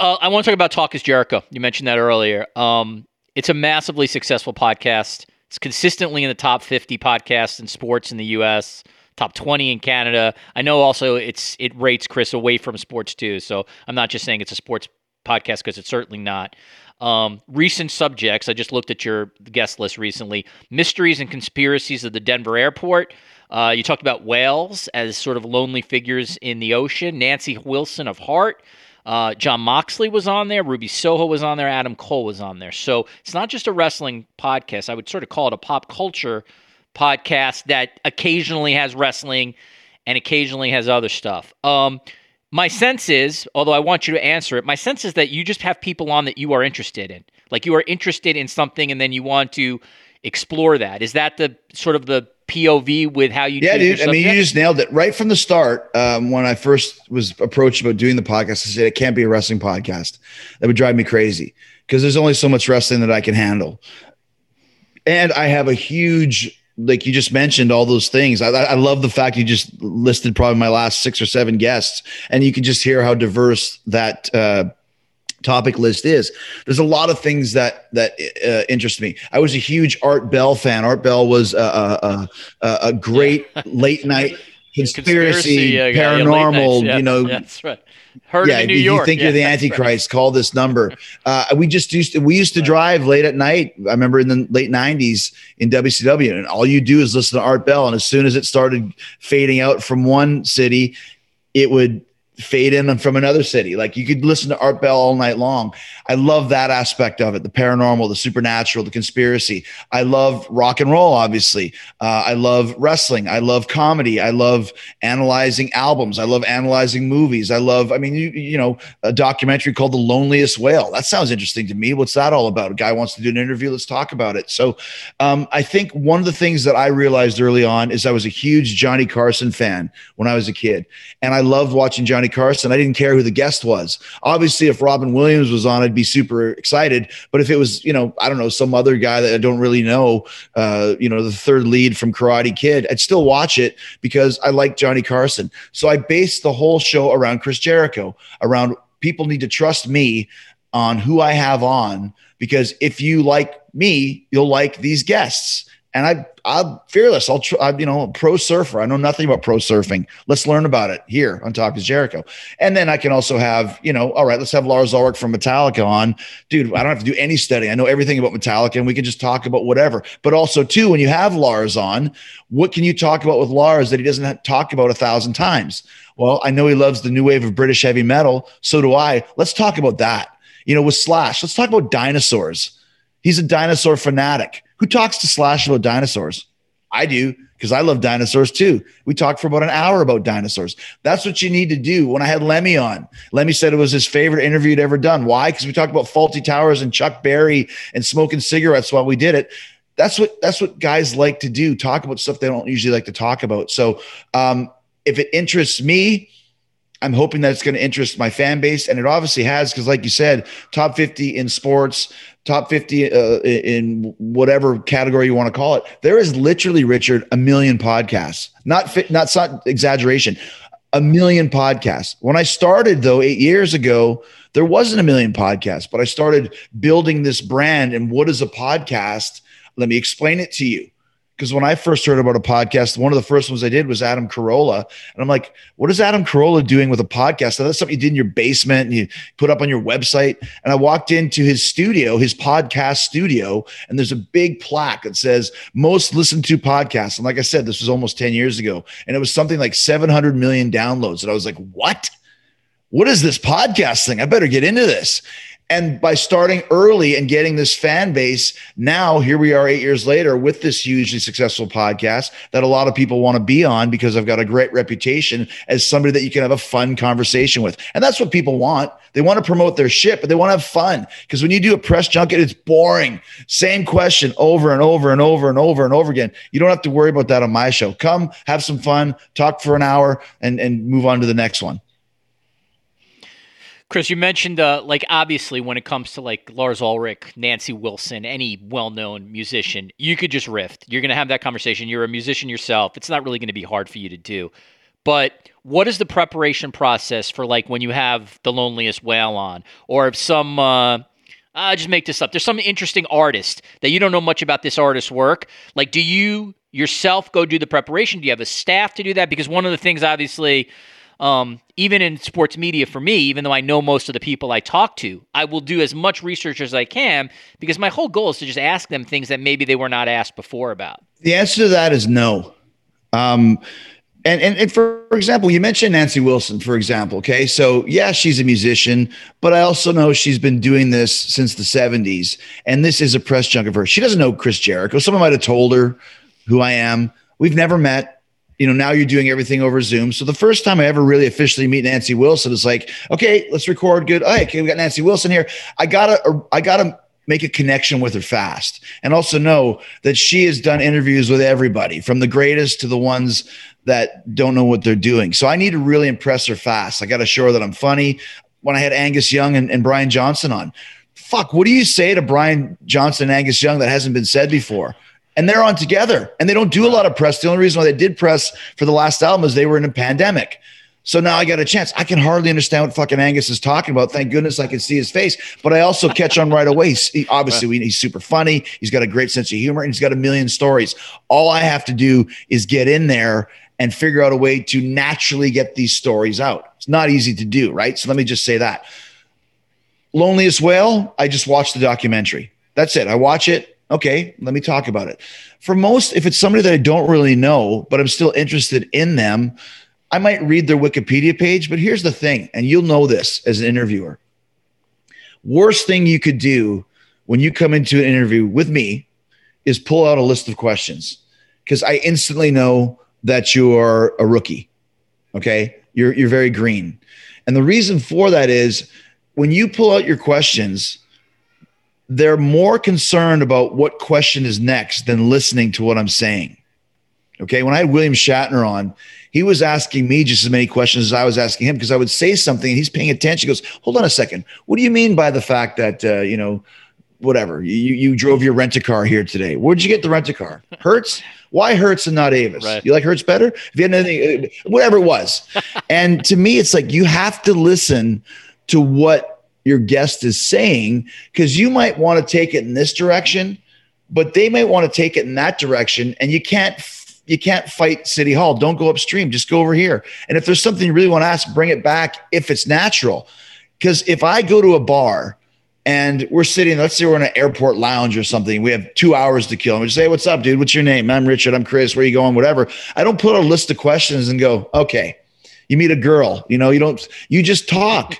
uh, I want to talk about Talk is Jericho. You mentioned that earlier. Um, it's a massively successful podcast. It's consistently in the top 50 podcasts in sports in the U.S., top 20 in Canada. I know also it's it rates Chris away from sports too. So I'm not just saying it's a sports podcast because it's certainly not. Um, recent subjects. I just looked at your guest list recently. Mysteries and conspiracies of the Denver airport. Uh, you talked about whales as sort of lonely figures in the ocean. Nancy Wilson of Heart. Uh, Jon Moxley was on there. Ruby Soho was on there. Adam Cole was on there. So it's not just a wrestling podcast. I would sort of call it a pop culture podcast that occasionally has wrestling and occasionally has other stuff. Um, my sense is, although I want you to answer it, my sense is that you just have people on that you are interested in. Like you are interested in something and then you want to explore that. Is that the sort of the POV with how you? Yeah, dude. I mean, you just nailed it right from the start. Um, when I first was approached about doing the podcast, I said it can't be a wrestling podcast. That would drive me crazy because there's only so much wrestling that I can handle, and I have a huge. Like you just mentioned, all those things. I, I love the fact you just listed probably my last six or seven guests, and you can just hear how diverse that uh, topic list is. There's a lot of things that that uh, interest me. I was a huge Art Bell fan. Art Bell was a, a, a, a great late night conspiracy, conspiracy uh, paranormal. Yeah, you know, yeah, that's right. Heard yeah, in New York. You think yeah, you're the Antichrist? Right. Call this number. Uh, we just used to we used to drive late at night. I remember in the late '90s in WCW, and all you do is listen to Art Bell. And as soon as it started fading out from one city, it would fade in from another city. Like you could listen to Art Bell all night long. I love that aspect of it the paranormal, the supernatural, the conspiracy. I love rock and roll, obviously. Uh, I love wrestling. I love comedy. I love analyzing albums. I love analyzing movies. I love, I mean, you, you know, a documentary called The Loneliest Whale. That sounds interesting to me. What's that all about? A guy wants to do an interview. Let's talk about it. So um, I think one of the things that I realized early on is I was a huge Johnny Carson fan when I was a kid. And I loved watching Johnny Carson. I didn't care who the guest was. Obviously, if Robin Williams was on, I'd be super excited. But if it was, you know, I don't know, some other guy that I don't really know, uh, you know, the third lead from Karate Kid, I'd still watch it because I like Johnny Carson. So I based the whole show around Chris Jericho, around people need to trust me on who I have on because if you like me, you'll like these guests and I, I'm fearless. I'll, try, I'm, you know, pro surfer. I know nothing about pro surfing. Let's learn about it here on Talk is Jericho. And then I can also have, you know, all right, let's have Lars Ulrich from Metallica on. Dude, I don't have to do any study. I know everything about Metallica and we can just talk about whatever. But also, too, when you have Lars on, what can you talk about with Lars that he doesn't talk about a thousand times? Well, I know he loves the new wave of British heavy metal. So do I. Let's talk about that. You know, with Slash, let's talk about dinosaurs. He's a dinosaur fanatic who talks to Slash about dinosaurs? I do because I love dinosaurs too. We talked for about an hour about dinosaurs. That's what you need to do. When I had Lemmy on, Lemmy said it was his favorite interview he'd ever done. Why? Because we talked about Fawlty Towers and Chuck Berry and smoking cigarettes while we did it. That's what that's what guys like to do. Talk about stuff they don't usually like to talk about. So um, if it interests me, I'm hoping that it's going to interest my fan base, and it obviously has because, like you said, top 50 in sports, top 50 uh, in whatever category you want to call it. There is literally, Richard, a million podcasts. Not fit, not, not exaggeration. a million podcasts. When I started, though, eight years ago, there wasn't a million podcasts, but I started building this brand. And what is a podcast? Let me explain it to you. Because when I first heard about a podcast, one of the first ones I did was Adam Carolla. And I'm like, what is Adam Carolla doing with a podcast? So that's something you did in your basement and you put up on your website. And I walked into his studio, his podcast studio, and there's a big plaque that says most listened to podcasts. And like I said, this was almost 10 years ago. And it was something like 700 million downloads. And I was like, what? What is this podcast thing? I better get into this. And by starting early and getting this fan base, now here we are eight years later with this hugely successful podcast that a lot of people want to be on because I've got a great reputation as somebody that you can have a fun conversation with. And that's what people want. They want to promote their shit, but they want to have fun. Because when you do a press junket, it's boring. Same question over and over and over and over and over again. You don't have to worry about that on my show. Come, have some fun, talk for an hour, and, and move on to the next one. Chris, you mentioned uh, like obviously when it comes to like Lars Ulrich, Nancy Wilson, any well-known musician, you could just riff. You're going to have that conversation. You're a musician yourself. It's not really going to be hard for you to do. But what is the preparation process for like when you have the loneliest whale on, or if some uh, uh, just make this up. There's some interesting artist that you don't know much about this artist's work. Like, do you yourself go do the preparation? Do you have a staff to do that? Because one of the things, obviously, um, even in sports media for me, even though I know most of the people I talk to, I will do as much research as I can because my whole goal is to just ask them things that maybe they were not asked before about. The answer to that is no. Um, and, and, and for, example, you mentioned Nancy Wilson, for example. Okay. So, yeah, she's a musician, but I also know she's been doing this since the 70s. And this is a press junk of her. She doesn't know Chris Jericho. Someone might have told her who I am. We've never met you know, now you're doing everything over Zoom. So the first time I ever really officially meet Nancy Wilson is like, okay, let's record good. Oh, okay, we got Nancy Wilson here. I gotta, I gotta make a connection with her fast, and also know that she has done interviews with everybody, from the greatest to the ones that don't know what they're doing. So I need to really impress her fast. I got to show her that I'm funny. When I had Angus Young and, and Brian Johnson on, fuck, what do you say to Brian Johnson and Angus Young that hasn't been said before? And they're on together and they don't do a lot of press. The only reason why they did press for the last album is they were in a pandemic. So now I got a chance. I can hardly understand what fucking Angus is talking about. Thank goodness I can see his face, but I also catch on right away. He, obviously, he's super funny. He's got a great sense of humor and he's got a million stories. All I have to do is get in there and figure out a way to naturally get these stories out. It's not easy to do, right? So let me just say that. Loneliest Whale, I just watched the documentary. That's it. I watch it. Okay, let me talk about it. For most, if it's somebody that I don't really know, but I'm still interested in them, I might read their Wikipedia page. But here's the thing, and you'll know this as an interviewer. Worst thing you could do when you come into an interview with me is pull out a list of questions because I instantly know that you're a rookie. Okay, you're you're very green, and the reason for that is when you pull out your questions they're more concerned about what question is next than listening to what I'm saying. Okay. When I had William Shatner on, he was asking me just as many questions as I was asking him because I would say something and he's paying attention. He goes, Hold on a second. What do you mean by the fact that, uh, you know, whatever, you, you drove your rent a car here today? Where'd you get the rent a car? Hertz? Why Hertz and not Avis? Right. You like Hertz better? If you had anything, uh, whatever it was. and to me, it's like you have to listen to what your guest is saying because you might want to take it in this direction but they might want to take it in that direction and you can't you can't fight city hall. Don't go upstream. Just go over here. And if there's something you really want to ask bring it back if it's natural. Because if i go to a bar and we're sitting let's say we're in an airport lounge or something we have two hours to kill and we just say what's up dude? What's your name? I'm richard. I'm chris. Where you going? Whatever. I don't put a list of questions and go okay. You meet a girl. You know you don't you just talk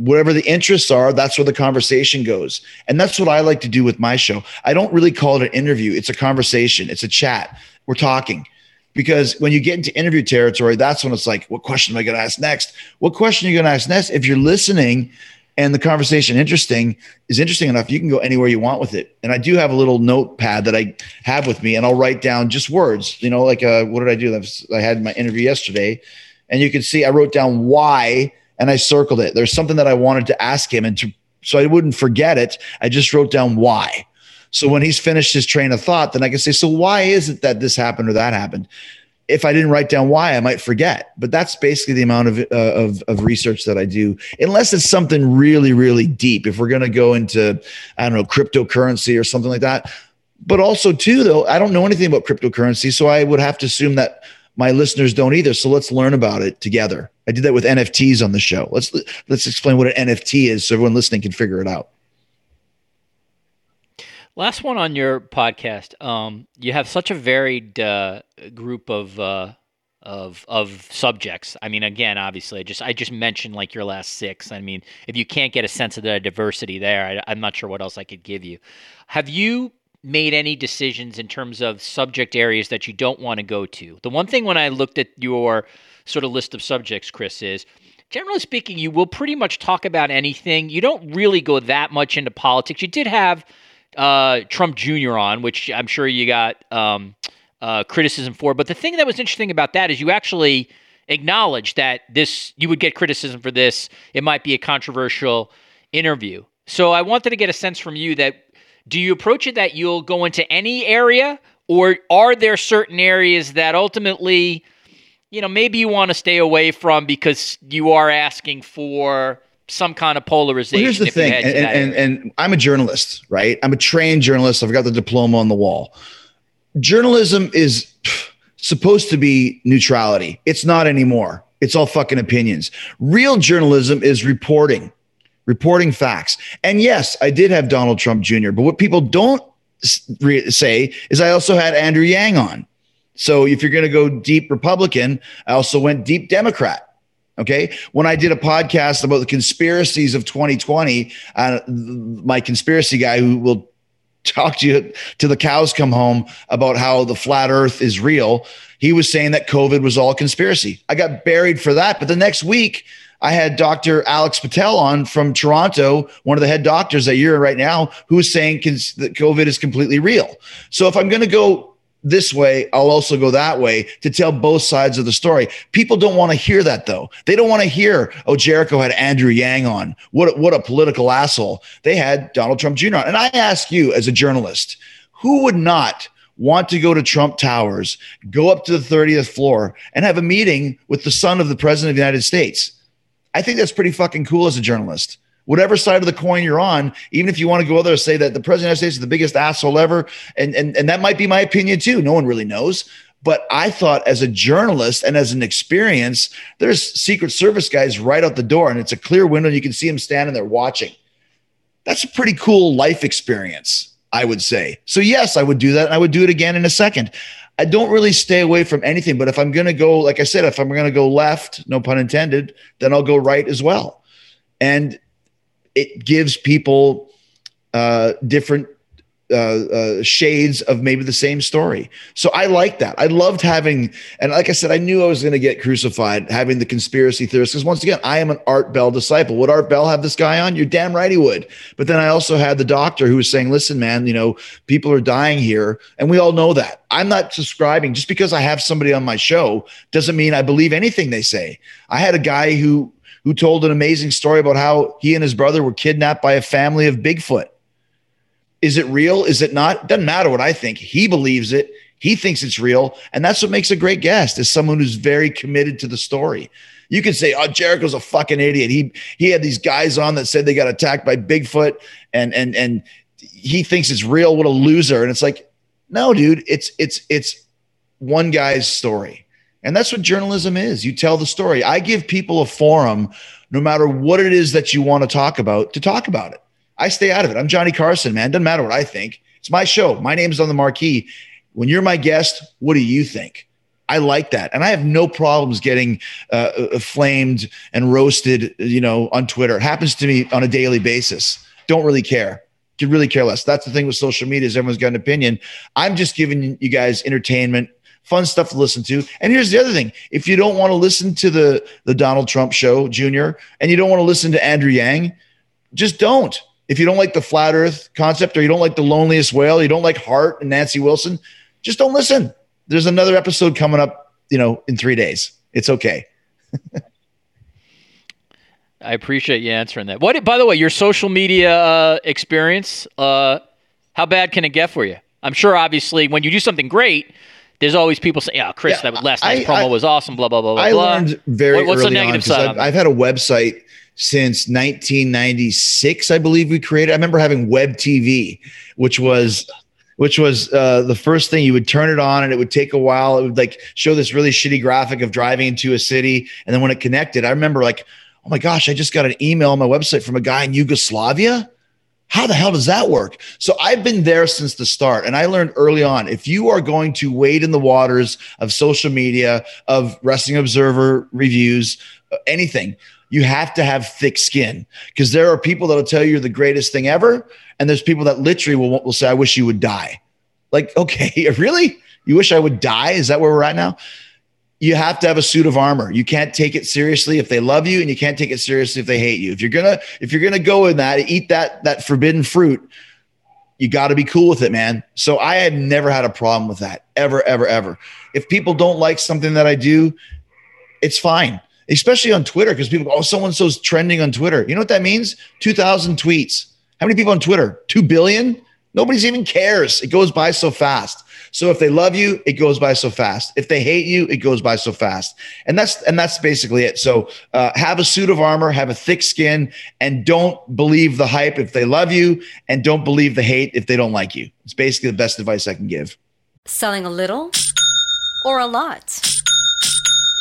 whatever the interests are, that's where the conversation goes. And that's what I like to do with my show. I don't really call it an interview, it's a conversation, it's a chat. We're talking. Because when you get into interview territory, that's when it's like, what question am I going to ask next? What question are you going to ask next? If you're listening and the conversation interesting is interesting enough, you can go anywhere you want with it. And I do have a little notepad that I have with me, and I'll write down just words. You know, like uh, what did I do? I had my interview yesterday, and you can see I wrote down why and I circled it. There's something that I wanted to ask him, and to, so I wouldn't forget it. I just wrote down why. So when he's finished his train of thought, then I can say, so why is it that this happened or that happened? if I didn't write down why, I might forget. But that's basically the amount of uh, of, of research that I do, unless it's something really, really deep. If we're going to go into, I don't know, cryptocurrency or something like that. But also, too, though, I don't know anything about cryptocurrency, so I would have to assume that my listeners don't either. So let's learn about it together. I did that with NFTs on the show. Let's let's explain what an NFT is, so everyone listening can figure it out. Last one on your podcast. Um, you have such a varied uh, group of uh, of of subjects. I mean, again, obviously, I just I just mentioned like your last six. I mean, if you can't get a sense of the diversity there, I, I'm not sure what else I could give you. Have you made any decisions in terms of subject areas that you don't want to go to? The one thing when I looked at your sort of list of subjects, Chris, is generally speaking, you will pretty much talk about anything. You don't really go that much into politics. You did have uh, Trump Jr. on, which I'm sure you got um, uh, criticism for. But the thing that was interesting about that is you actually acknowledged that this you would get criticism for this. It might be a controversial interview. So I wanted to get a sense from you that do you approach it that you'll go into any area, or are there certain areas that ultimately, you know, maybe you want to stay away from because you are asking for some kind of polarization. Well, here's the thing, and, and, and, I'm a journalist, right? I'm a trained journalist. I've got the diploma on the wall. Journalism is supposed to be neutrality. It's not anymore. It's all fucking opinions. Real journalism is reporting, reporting facts. And yes, I did have Donald Trump Jr., but what people don't say is I also had Andrew Yang on. So if you're going to go deep Republican, I also went deep Democrat. Okay. When I did a podcast about the conspiracies of 2020, uh, my conspiracy guy who will talk to you to the cows come home about how the flat earth is real, he was saying that COVID was all conspiracy. I got buried for that. But the next week, I had Dr. Alex Patel on from Toronto, one of the head doctors that you're in right now, who is saying that COVID is completely real. So if I'm going to go this way, I'll also go that way to tell both sides of the story. People don't want to hear that though. They don't want to hear, oh, Jericho had Andrew Yang on. What, what a political asshole. They had Donald Trump Jr. on. And I ask you as a journalist, who would not want to go to Trump Towers, go up to the 30th floor and have a meeting with the son of the president of the United States? I think that's pretty fucking cool as a journalist whatever side of the coin you're on, even if you want to go there and say that the president of the United States is the biggest asshole ever, and, and, and that might be my opinion too. No one really knows. But I thought as a journalist and as an experience, there's Secret Service guys right out the door, and it's a clear window. And you can see them standing there watching. That's a pretty cool life experience, I would say. So, yes, I would do that. And I would do it again in a second. I don't really stay away from anything, but if I'm going to go, like I said, if I'm going to go left, no pun intended, then I'll go right as well. And it gives people uh, different uh, uh, shades of maybe the same story. So I like that. I loved having, and like I said, I knew I was going to get crucified having the conspiracy theorists. Because once again, I am an Art Bell disciple. Would Art Bell have this guy on? You're damn right he would. But then I also had the doctor who was saying, listen, man, you know, people are dying here. And we all know that. I'm not subscribing just because I have somebody on my show doesn't mean I believe anything they say. I had a guy who who told an amazing story about how he and his brother were kidnapped by a family of Bigfoot. Is it real? Is it not? Doesn't matter what I think. He believes it. He thinks it's real. And that's what makes a great guest is someone who's very committed to the story. You could say, oh, Jericho's a fucking idiot. He he had these guys on that said they got attacked by Bigfoot and and and he thinks it's real. What a loser. And it's like, no, dude, it's it's it's one guy's story. And that's what journalism is. You tell the story. I give people a forum, no matter what it is that you want to talk about, to talk about it. I stay out of it. I'm Johnny Carson, man. Doesn't matter what I think. It's my show. My name's on the marquee. When you're my guest, what do you think? I like that, and I have no problems getting uh, uh flamed and roasted. You know, on Twitter, it happens to me on a daily basis. Don't really care. Could really care less. That's the thing with social media is everyone's got an opinion. I'm just giving you guys entertainment fun stuff to listen to. And here's the other thing: if you don't want to listen to the the Donald Trump show, Junior, and you don't want to listen to Andrew Yang, just don't. If you don't like the flat Earth concept, or you don't like the loneliest whale, you don't like Heart and Nancy Wilson, just don't listen. There's another episode coming up, you know, in three days. It's okay. I appreciate you answering that. What, by the way, your social media uh, experience? Uh, how bad can it get for you? I'm sure, obviously, when you do something great, there's always people saying, "Yeah, Chris, Yeah, that last night's I- promo I- was awesome." Blah blah blah blah. I learned very What- what's the early on side I've. I've had a website since 1996, I believe we created. I remember having Web TV, which was which was uh, the first thing you would turn it on and it would take a while. It would like show this really shitty graphic of driving into a city, and then when it connected, I remember like, oh my gosh, I just got an email on my website from a guy in Yugoslavia. How the hell does that work? So I've been there since the start. And I learned early on if you are going to wade in the waters of social media, of Wrestling Observer reviews, anything, you have to have thick skin because there are people that'll tell you you're the greatest thing ever. And there's people that literally will, will say, I wish you would die. Like, okay, really? You wish I would die? Is that where we're at now? you have to have a suit of armor. You can't take it seriously if they love you, and you can't take it seriously if they hate you. If you're gonna if you're gonna go in that, eat that that forbidden fruit, you got to be cool with it, man. So I had never had a problem with that ever, ever, ever. If people don't like something that I do, it's fine. Especially on Twitter, because people oh, so and so's trending on Twitter. You know what that means? 2,000 tweets. How many people on Twitter? 2 billion? Nobody's even cares. It goes by so fast. So if they love you, it goes by so fast. If they hate you, it goes by so fast. And that's and that's basically it. So uh, have a suit of armor, have a thick skin, and don't believe the hype if they love you, and don't believe the hate if they don't like you. It's basically the best advice I can give. Selling a little or a lot?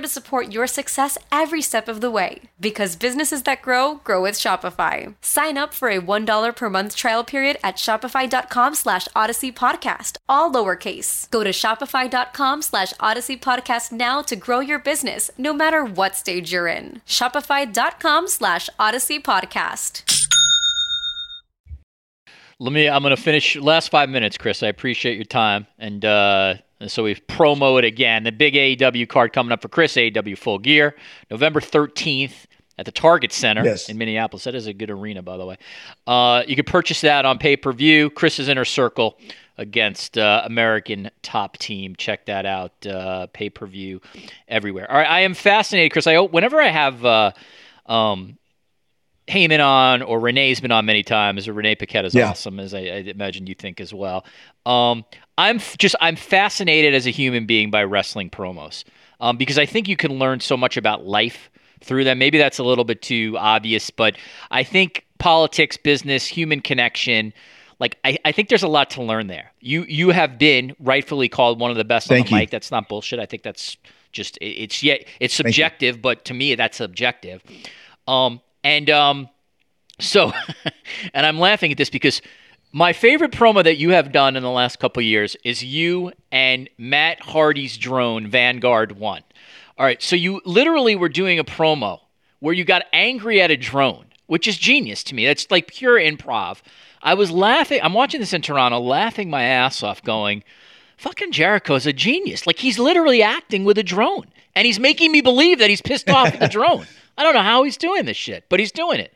to support your success every step of the way. Because businesses that grow, grow with Shopify. Sign up for a $1 per month trial period at shopify.com slash odyssey podcast, all lowercase. Go to shopify.com slash odyssey podcast now to grow your business, no matter what stage you're in. Shopify.com slash odyssey podcast. Let me. I'm going to finish last five minutes, Chris. I appreciate your time, and uh, so we promo it again. The big AEW card coming up for Chris AEW Full Gear, November 13th at the Target Center Yes. in Minneapolis. That is a good arena, by the way. Uh, you can purchase that on pay per view. Chris's Inner Circle against uh, American Top Team. Check that out. Uh, pay per view everywhere. All right, I am fascinated, Chris. I whenever I have. Uh, um, Heyman on or Renee's been on many times. Or Renee Paquette is Yeah. awesome, as I, I imagine you think as well. Um, I'm f- just I'm fascinated as a human being by wrestling promos um, because I think you can learn so much about life through them. Maybe that's a little bit too obvious, but I think politics, business, human connection. Like I, I think there's a lot to learn there. You you have been rightfully called one of the best Thank on the you. mic. That's not bullshit. I think that's just it- it's yet it's subjective, but to me that's objective. Um, and um, so, and I'm laughing at this because my favorite promo that you have done in the last couple years is you and Matt Hardy's drone Vanguard One. All right, so you literally were doing a promo where you got angry at a drone, which is genius to me. That's like pure improv. I was laughing. I'm watching this in Toronto, laughing my ass off, going, "Fucking Jericho's a genius! Like he's literally acting with a drone, and he's making me believe that he's pissed off at the drone. I don't know how he's doing this shit, but he's doing it."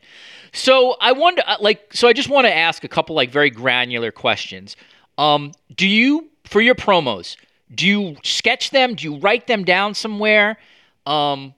So I wonder, uh, like, so I just want to ask a couple like very granular questions. Um, do you, for your promos, do you sketch them? Do you write them down somewhere? Um,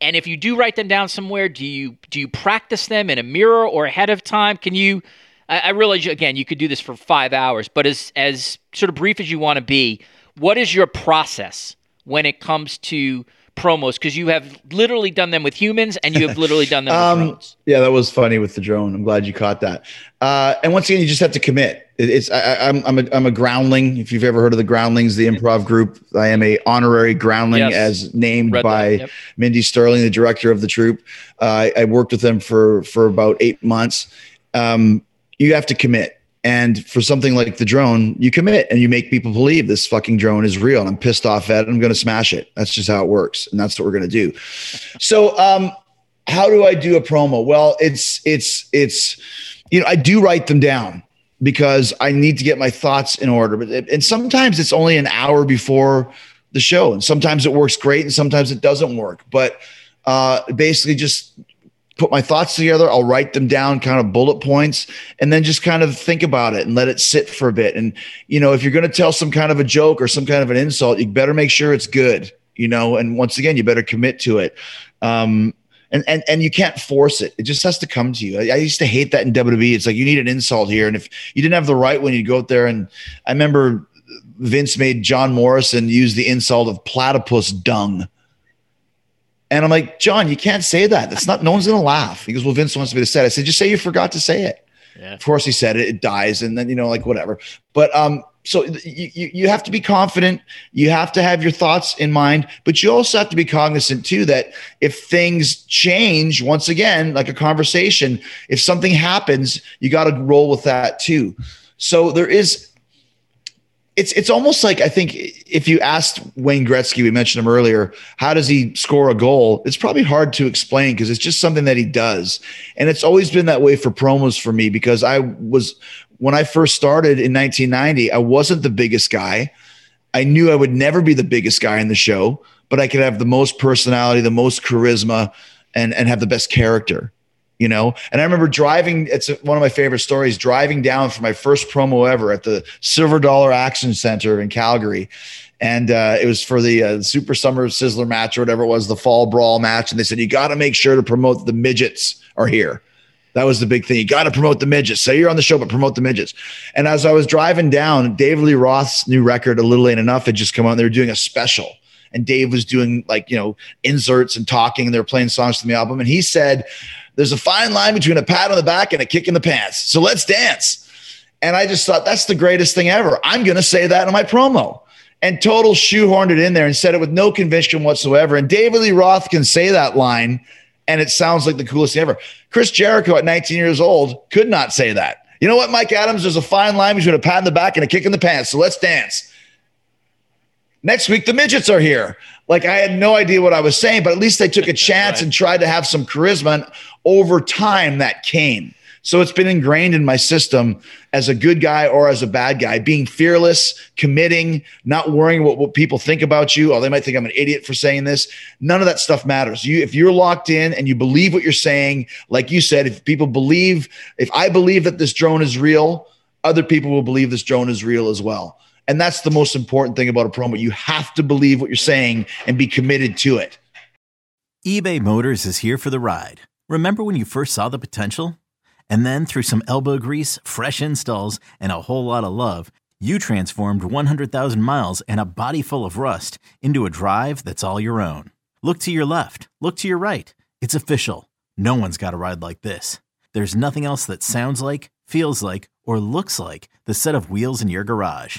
and if you do write them down somewhere, do you do you practice them in a mirror or ahead of time? Can you? I, I realize again you could do this for five hours, but as as sort of brief as you want to be, what is your process when it comes to promos? Because you have literally done them with humans, and you have literally done them with Um, drones. yeah, that was funny with the drone. I'm glad you caught that. Uh, and once again, you just have to commit. it's I, am I'm, I'm a, I'm a groundling. If you've ever heard of the Groundlings, the improv group, I am a honorary groundling Yes. as named that, by yep. Mindy Sterling, the director of the troupe. Uh, I, I worked with them for for about eight months. Um, you have to commit. And for something like the drone, you commit and you make people believe this fucking drone is real. And I'm pissed off at it. I'm going to smash it. That's just how it works. And that's what we're going to do. So, um, how do I do a promo? Well, it's, it's, it's, you know, I do write them down because I need to get my thoughts in order. But, and sometimes it's only an hour before the show. And sometimes it works great and sometimes it doesn't work. But, uh, basically just put my thoughts together. I'll write them down, kind of bullet points, and then just kind of think about it and let it sit for a bit. And, you know, if you're going to tell some kind of a joke or some kind of an insult, you better make sure it's good, you know, and once again, you better commit to it. Um, and, and, and you can't force it. It just has to come to you. I, I used to hate that in WWE. It's like you need an insult here. And if you didn't have the right one, you'd go out there. And I remember Vince made John Morrison use the insult of platypus dung. And I'm like, John, you can't say that. That's not, no one's going to laugh. He goes, Well, Vince wants me to say it. I said, Just say you forgot to say it. Yeah. Of course, he said it, it dies. And then, you know, like whatever. But, um, so you, you you have to be confident. You have to have your thoughts in mind, but you also have to be cognizant too that if things change, once again, like a conversation, if something happens, you got to roll with that too. So there is it's it's almost like I think if you asked Wayne Gretzky, we mentioned him earlier, how does he score a goal? It's probably hard to explain because it's just something that he does, and it's always been that way for promos for me because I was when I first started in 1990, I wasn't the biggest guy. I knew I would never be the biggest guy in the show, but I could have the most personality, the most charisma, and and have the best character you know? And i remember driving it's one of my favorite stories driving down for my first promo ever at the silver dollar action center in calgary. And uh, it was for the uh, super summer sizzler match or whatever it was the fall brawl match. And they said you got to make sure to promote the midgets are here. That was the big thing. You got to promote the midgets. Say you're on the show but promote the midgets. And as i was driving down david lee roth's new record a little ain't enough had just come out they were doing a special. And dave was doing like you know inserts and talking and they were playing songs from the album. And he said there's a fine line between a pat on the back and a kick in the pants. So let's dance. And I just thought that's the greatest thing ever. I'm going to say that in my promo. And total shoehorned it in there and said it with no conviction whatsoever. And David Lee Roth can say that line and it sounds like the coolest thing ever. Chris Jericho at 19 years old could not say that. You know what, Mike Adams? There's a fine line between a pat in the back and a kick in the pants. So let's dance. Next week, the midgets are here. Like I had no idea what I was saying, but at least they took a chance and tried to have some charisma. And over time, that came. So it's been ingrained in my system as a good guy or as a bad guy, being fearless, committing, not worrying what, what people think about you. Oh, they might think I'm an idiot for saying this. None of that stuff matters. You, if you're locked in and you believe what you're saying, like you said, if people believe, if I believe that this drone is real, other people will believe this drone is real as well. And that's the most important thing about a promo. You have to believe what you're saying and be committed to it. eBay Motors is here for the ride. Remember when you first saw the potential? And then through some elbow grease, fresh installs, and a whole lot of love, you transformed 100,000 miles and a body full of rust into a drive that's all your own. Look to your left, look to your right. It's official. No one's got a ride like this. There's nothing else that sounds like, feels like, or looks like the set of wheels in your garage.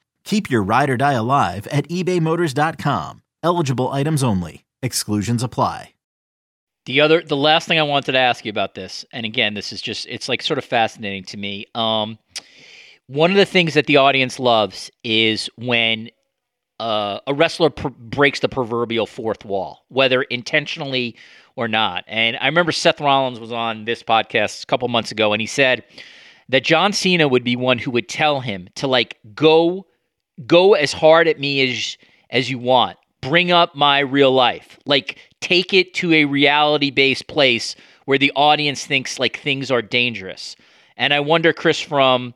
Keep your ride or die alive at ebaymotors.com. Eligible items only. Exclusions apply. The other, the last thing I wanted to ask you about this, and again, this is just, it's like sort of fascinating to me. Um, one of the things that the audience loves is when uh, a wrestler pr- breaks the proverbial fourth wall, whether intentionally or not. And I remember Seth Rollins was on this podcast a couple months ago, and he said that John Cena would be one who would tell him to like go, go as hard at me as as you want. Bring up my real life. Like take it to a reality based place where the audience thinks like things are dangerous. And I wonder, Chris, from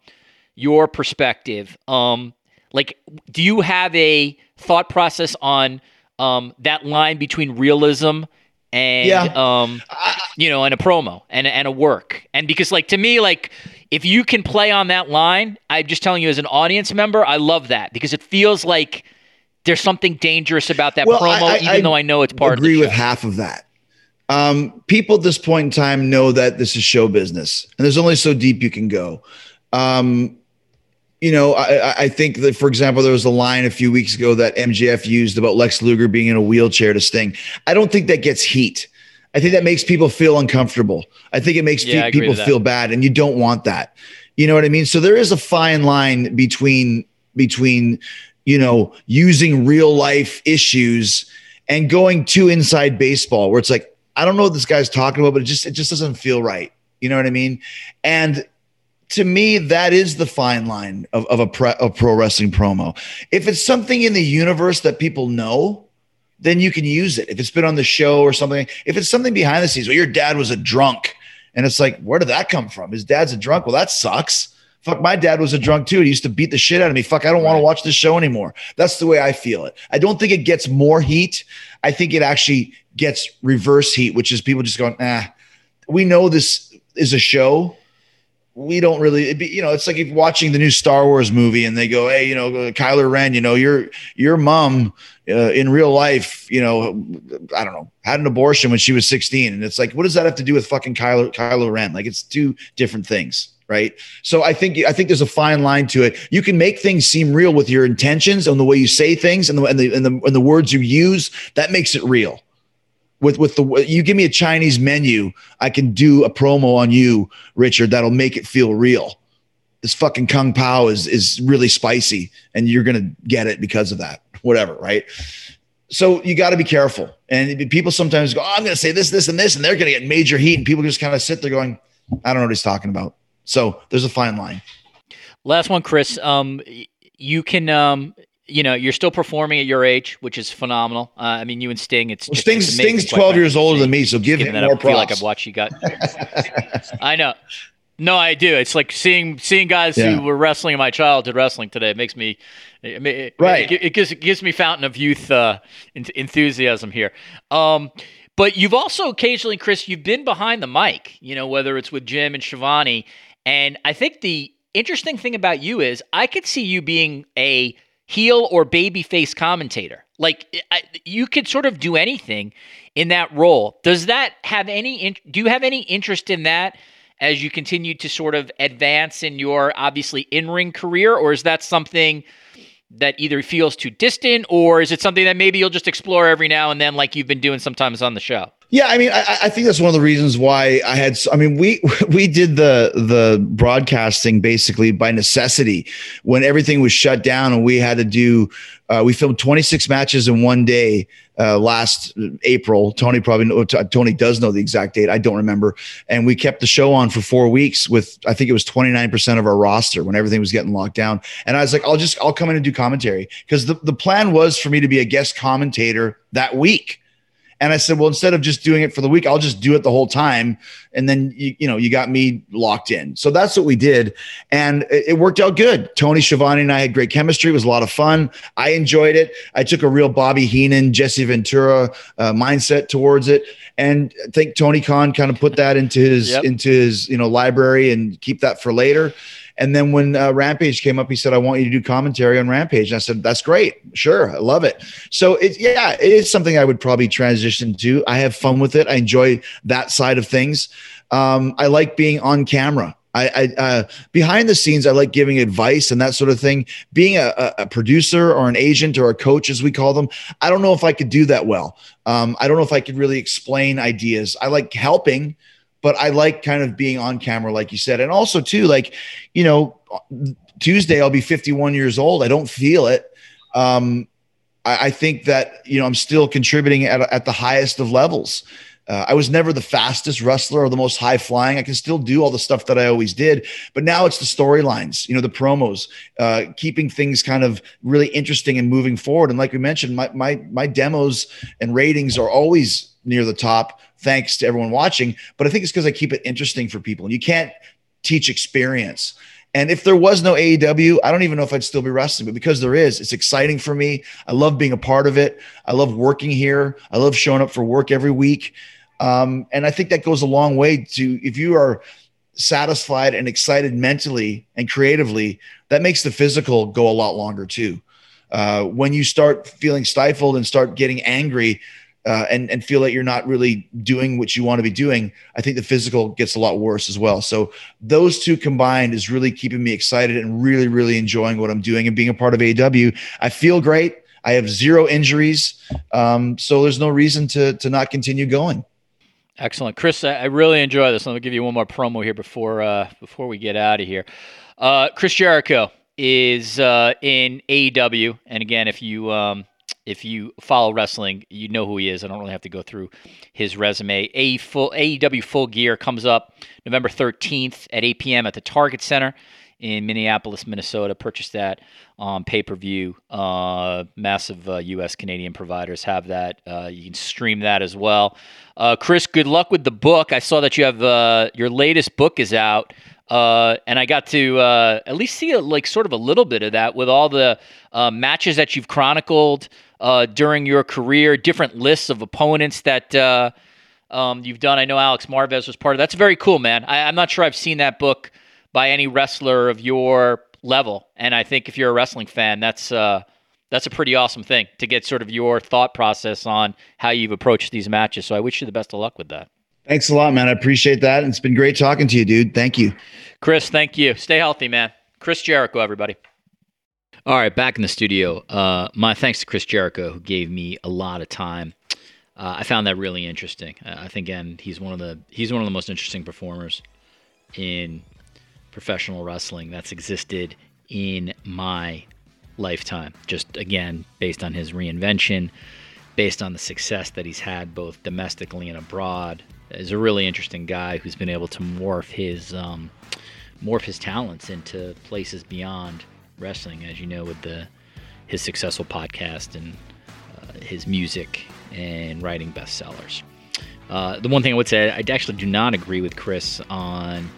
your perspective, um, Like, do you have a thought process on um, that line between realism and Yeah. um, you know, and a promo and and a work? And because like to me, like if you can play on that line, I'm just telling you as an audience member, I love that because it feels like there's something dangerous about that Well, promo, I- I- even I though I know it's part agree of the with half of that. Um, people at this point in time know that this is show business, and there's only so deep you can go. Um, you know, I, I- I think that, for example, there was a line a few weeks ago that MJF used about Lex Luger being in a wheelchair to Sting. I don't think that gets heat. I think that makes people feel uncomfortable. I think it makes Yeah, pe- people feel bad, and you don't want that. You know what I mean? So there is a fine line between between you know using real life issues and going too inside baseball, where it's like I don't know what this guy's talking about, but it just it just doesn't feel right. You know what I mean? And to me, that is the fine line of, of a, pre, a pro wrestling promo. If it's something in the universe that people know, then you can use it. If it's been on the show or something, if it's something behind the scenes, well, your dad was a drunk, and it's like, where did that come from? His dad's a drunk. Well, that sucks. Fuck, my dad was a drunk too. He used to beat the shit out of me. Fuck, I don't want to watch this show anymore. That's the way I feel it. I don't think it gets more heat. I think it actually gets reverse heat, which is people just going, ah, we know this is a show we don't really be, you know it's like if watching the new star wars movie and they go hey you know kylo ren you know your your mom uh, in real life you know i don't know had an abortion when she was 16 and it's like what does that have to do with fucking kylo kylo ren? Like it's two different things right? So i think i think there's a fine line to it. You can make things seem real with your intentions and the way you say things and the and the, and the, and the words you use. That makes it real with with the you give me a Chinese menu, I can do a promo on you, Richard, that'll make it feel real. This fucking kung pao is is really spicy, and you're gonna get it because of that. Whatever, right? So you got to be careful. And people sometimes go, oh, "I'm gonna say this, this, and this," and they're gonna get major heat, and people just kind of sit there going, "I don't know what he's talking about." So there's a fine line. Last one, Chris. Um, you can, um, you know, you're still performing at your age, which is phenomenal. Uh, I mean, you and Sting. It's Well, just, Sting's it's amazing, Sting's 12 years older than me, so give giving him that more. I feel like. I've watched you got. I know. No, I do. It's like seeing seeing guys Yeah. who were wrestling in my childhood wrestling today. It makes me, it, it- Right. It, it gives it gives me fountain of youth uh, enthusiasm here. Um, but you've also occasionally, Chris, you've been behind the mic. You know, whether it's with Jim and Schiavone, and I think the interesting thing about you is I could see you being a heel or babyface commentator. Like I, you could sort of do anything in that role. Does that have any? In, do you have any interest in that as you continue to sort of advance in your obviously in ring career, or is that something? That either feels too distant, or is it something that maybe you'll just explore every now and then, like you've been doing sometimes on the show? Yeah, I mean, I, I think that's one of the reasons why I had. I mean, we we did the the broadcasting basically by necessity when everything was shut down and we had to do. Uh, we filmed 26 matches in one day uh, last April. Tony probably Tony does know the exact date. I don't remember. And we kept the show on for four weeks with I think it was 29 percent of our roster when everything was getting locked down. And I was like, I'll just I'll come in and do commentary because the the plan was for me to be a guest commentator that week. And I said, well, instead of just doing it for the week, I'll just do it the whole time. And then you, you know, you got me locked in. So that's what we did. And it, it worked out good. Tony Schiavone and I had great chemistry. It was a lot of fun. I enjoyed it. I took a real Bobby Heenan, Jesse Ventura uh, mindset towards it. And I think Tony Khan kind of put that into his Yep. into his, you know, library and keep that for later. And then when uh, Rampage came up, he said, "I want you to do commentary on Rampage." And I said, "That's great, sure, I love it." So it's, yeah, it is something I would probably transition to. I have fun with it. I enjoy that side of things. Um, I like being on camera. I, I uh, behind the scenes, I like giving advice and that sort of thing. Being a, a, producer or an agent or a coach, as we call them, I don't know if I could do that well. Um, I don't know if I could really explain ideas. I like helping, but I like kind of being on camera, like you said, and also too, like you know, Tuesday I'll be 51 years old. I don't feel it. Um, I, I think that you know I'm still contributing at, at the highest of levels. Uh, I was never the fastest wrestler or the most high flying. I can still do all the stuff that I always did, but now it's the storylines, you know, the promos, uh, keeping things kind of really interesting and moving forward. And like we mentioned, my my my demos and ratings are always near the top, thanks to everyone watching. But I think it's because I keep it interesting for people, and you can't teach experience. And if there was no AEW, I don't even know if I'd still be wrestling, but because there is, it's exciting for me. I love being a part of it. I love working here. I love showing up for work every week. Um, and I think that goes a long way to if you are satisfied and excited mentally and creatively, that makes the physical go a lot longer too. Uh, when you start feeling stifled and start getting angry, uh, and and feel that you're not really doing what you want to be doing, I think the physical gets a lot worse as well. So those two combined is really keeping me excited and really really enjoying what I'm doing and being a part of AEW. I feel great. I have zero injuries, um, so there's no reason to to not continue going. Excellent, Chris. I really enjoy this. Let me give you one more promo here before uh, before we get out of here. Uh, Chris Jericho is uh, in AEW, and again, if you um, if you follow wrestling, you know who he is. I don't really have to go through his resume. A full AEW Full Gear comes up November 13th at 8 p.m. at the Target Center in Minneapolis, Minnesota. Purchase that on pay per view. Uh, massive uh, U.S. Canadian providers have that. Uh, you can stream that as well. Uh, Chris, good luck with the book. I saw that you have uh, your latest book is out. Uh, and I got to at least see a, like sort of a little bit of that with all the matches that you've chronicled, uh, during your career, different lists of opponents that uh, um, you've done. I know Alex Marvez was part of. That's very cool, man. I, am not sure I've seen that book by any wrestler of your level, and I think if you're a wrestling fan, that's uh, that's a pretty awesome thing to get sort of your thought process on how you've approached these matches. So I wish you the best of luck with that. Thanks a lot, man. I appreciate that. And it's been great talking to you, dude. Thank you. Chris, thank you. Stay healthy, man. Chris Jericho, everybody. All right, back in the studio. Uh, my thanks to Chris Jericho, who gave me a lot of time. Uh, I found that really interesting. Uh, I think again, he's one of the he's one of the most interesting performers in professional wrestling that's existed in my lifetime. Just again, based on his reinvention, based on the success that he's had both domestically and abroad. Is a really interesting guy who's been able to morph his um, morph his talents into places beyond wrestling, as you know, with the his successful podcast and uh, his music and writing bestsellers. Uh, the one thing I would say, I actually do not agree with Chris on.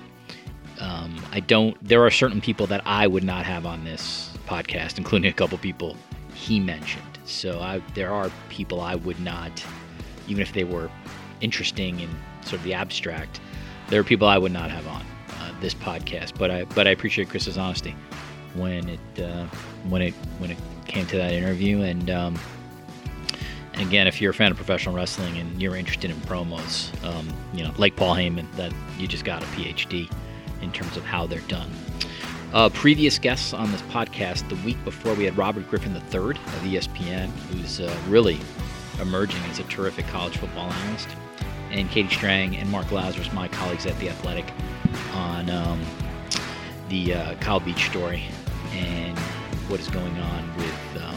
Um, I don't. There are certain people that I would not have on this podcast, including a couple people he mentioned. So I, there are people I would not, even if they were interesting in sort of the abstract, there are people I would not have on uh, this podcast. But I, but I appreciate Chris's honesty when it uh, when it when it came to that interview. And um, again, if you're a fan of professional wrestling and you're interested in promos, um, you know, like Paul Heyman, that you just got a PhD in terms of how they're done. Uh, previous guests on this podcast, the week before, we had Robert Griffin III of ESPN, who's uh, really emerging as a terrific college football analyst, and Katie Strang and Mark Lazerus, my colleagues at The Athletic, on um, the uh, Kyle Beach story and what is going on with um,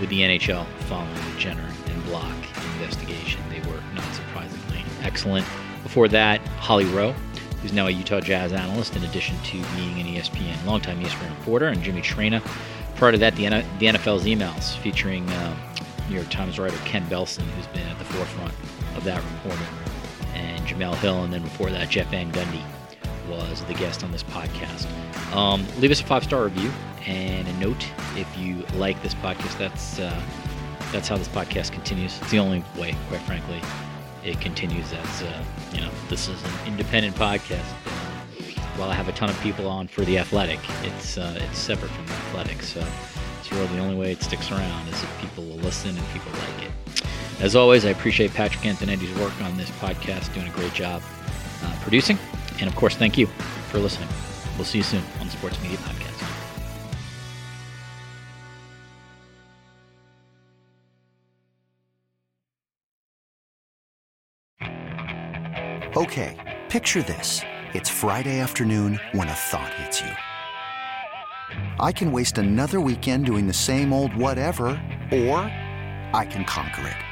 with the NHL following the Jenner and Block investigation. They were not surprisingly excellent. Before that, Holly Rowe, who's now a Utah Jazz analyst, in addition to being an ESPN longtime ESPN reporter, and Jimmy Traina. Prior to that, the, N- the NFL's emails featuring uh, New York Times writer Ken Belson, who's been at the forefront of that reporting, and Jemele Hill, and then before that, Jeff Van Gundy was the guest on this podcast. Um, leave us a five star review and a note if you like this podcast. That's uh, that's how this podcast continues. It's the only way, quite frankly, it continues. As uh, you know, this is an independent podcast. While I have a ton of people on for the Athletic, it's uh, it's separate from the Athletic. So it's really the only way it sticks around is if people will listen and people like it. As always, I appreciate Patrick Antonetti's work on this podcast, doing a great job uh, producing. And of course, thank you for listening. We'll see you soon on the Sports Media Podcast. Okay, picture this. It's Friday afternoon when a thought hits you. I can waste another weekend doing the same old whatever, or I can conquer it.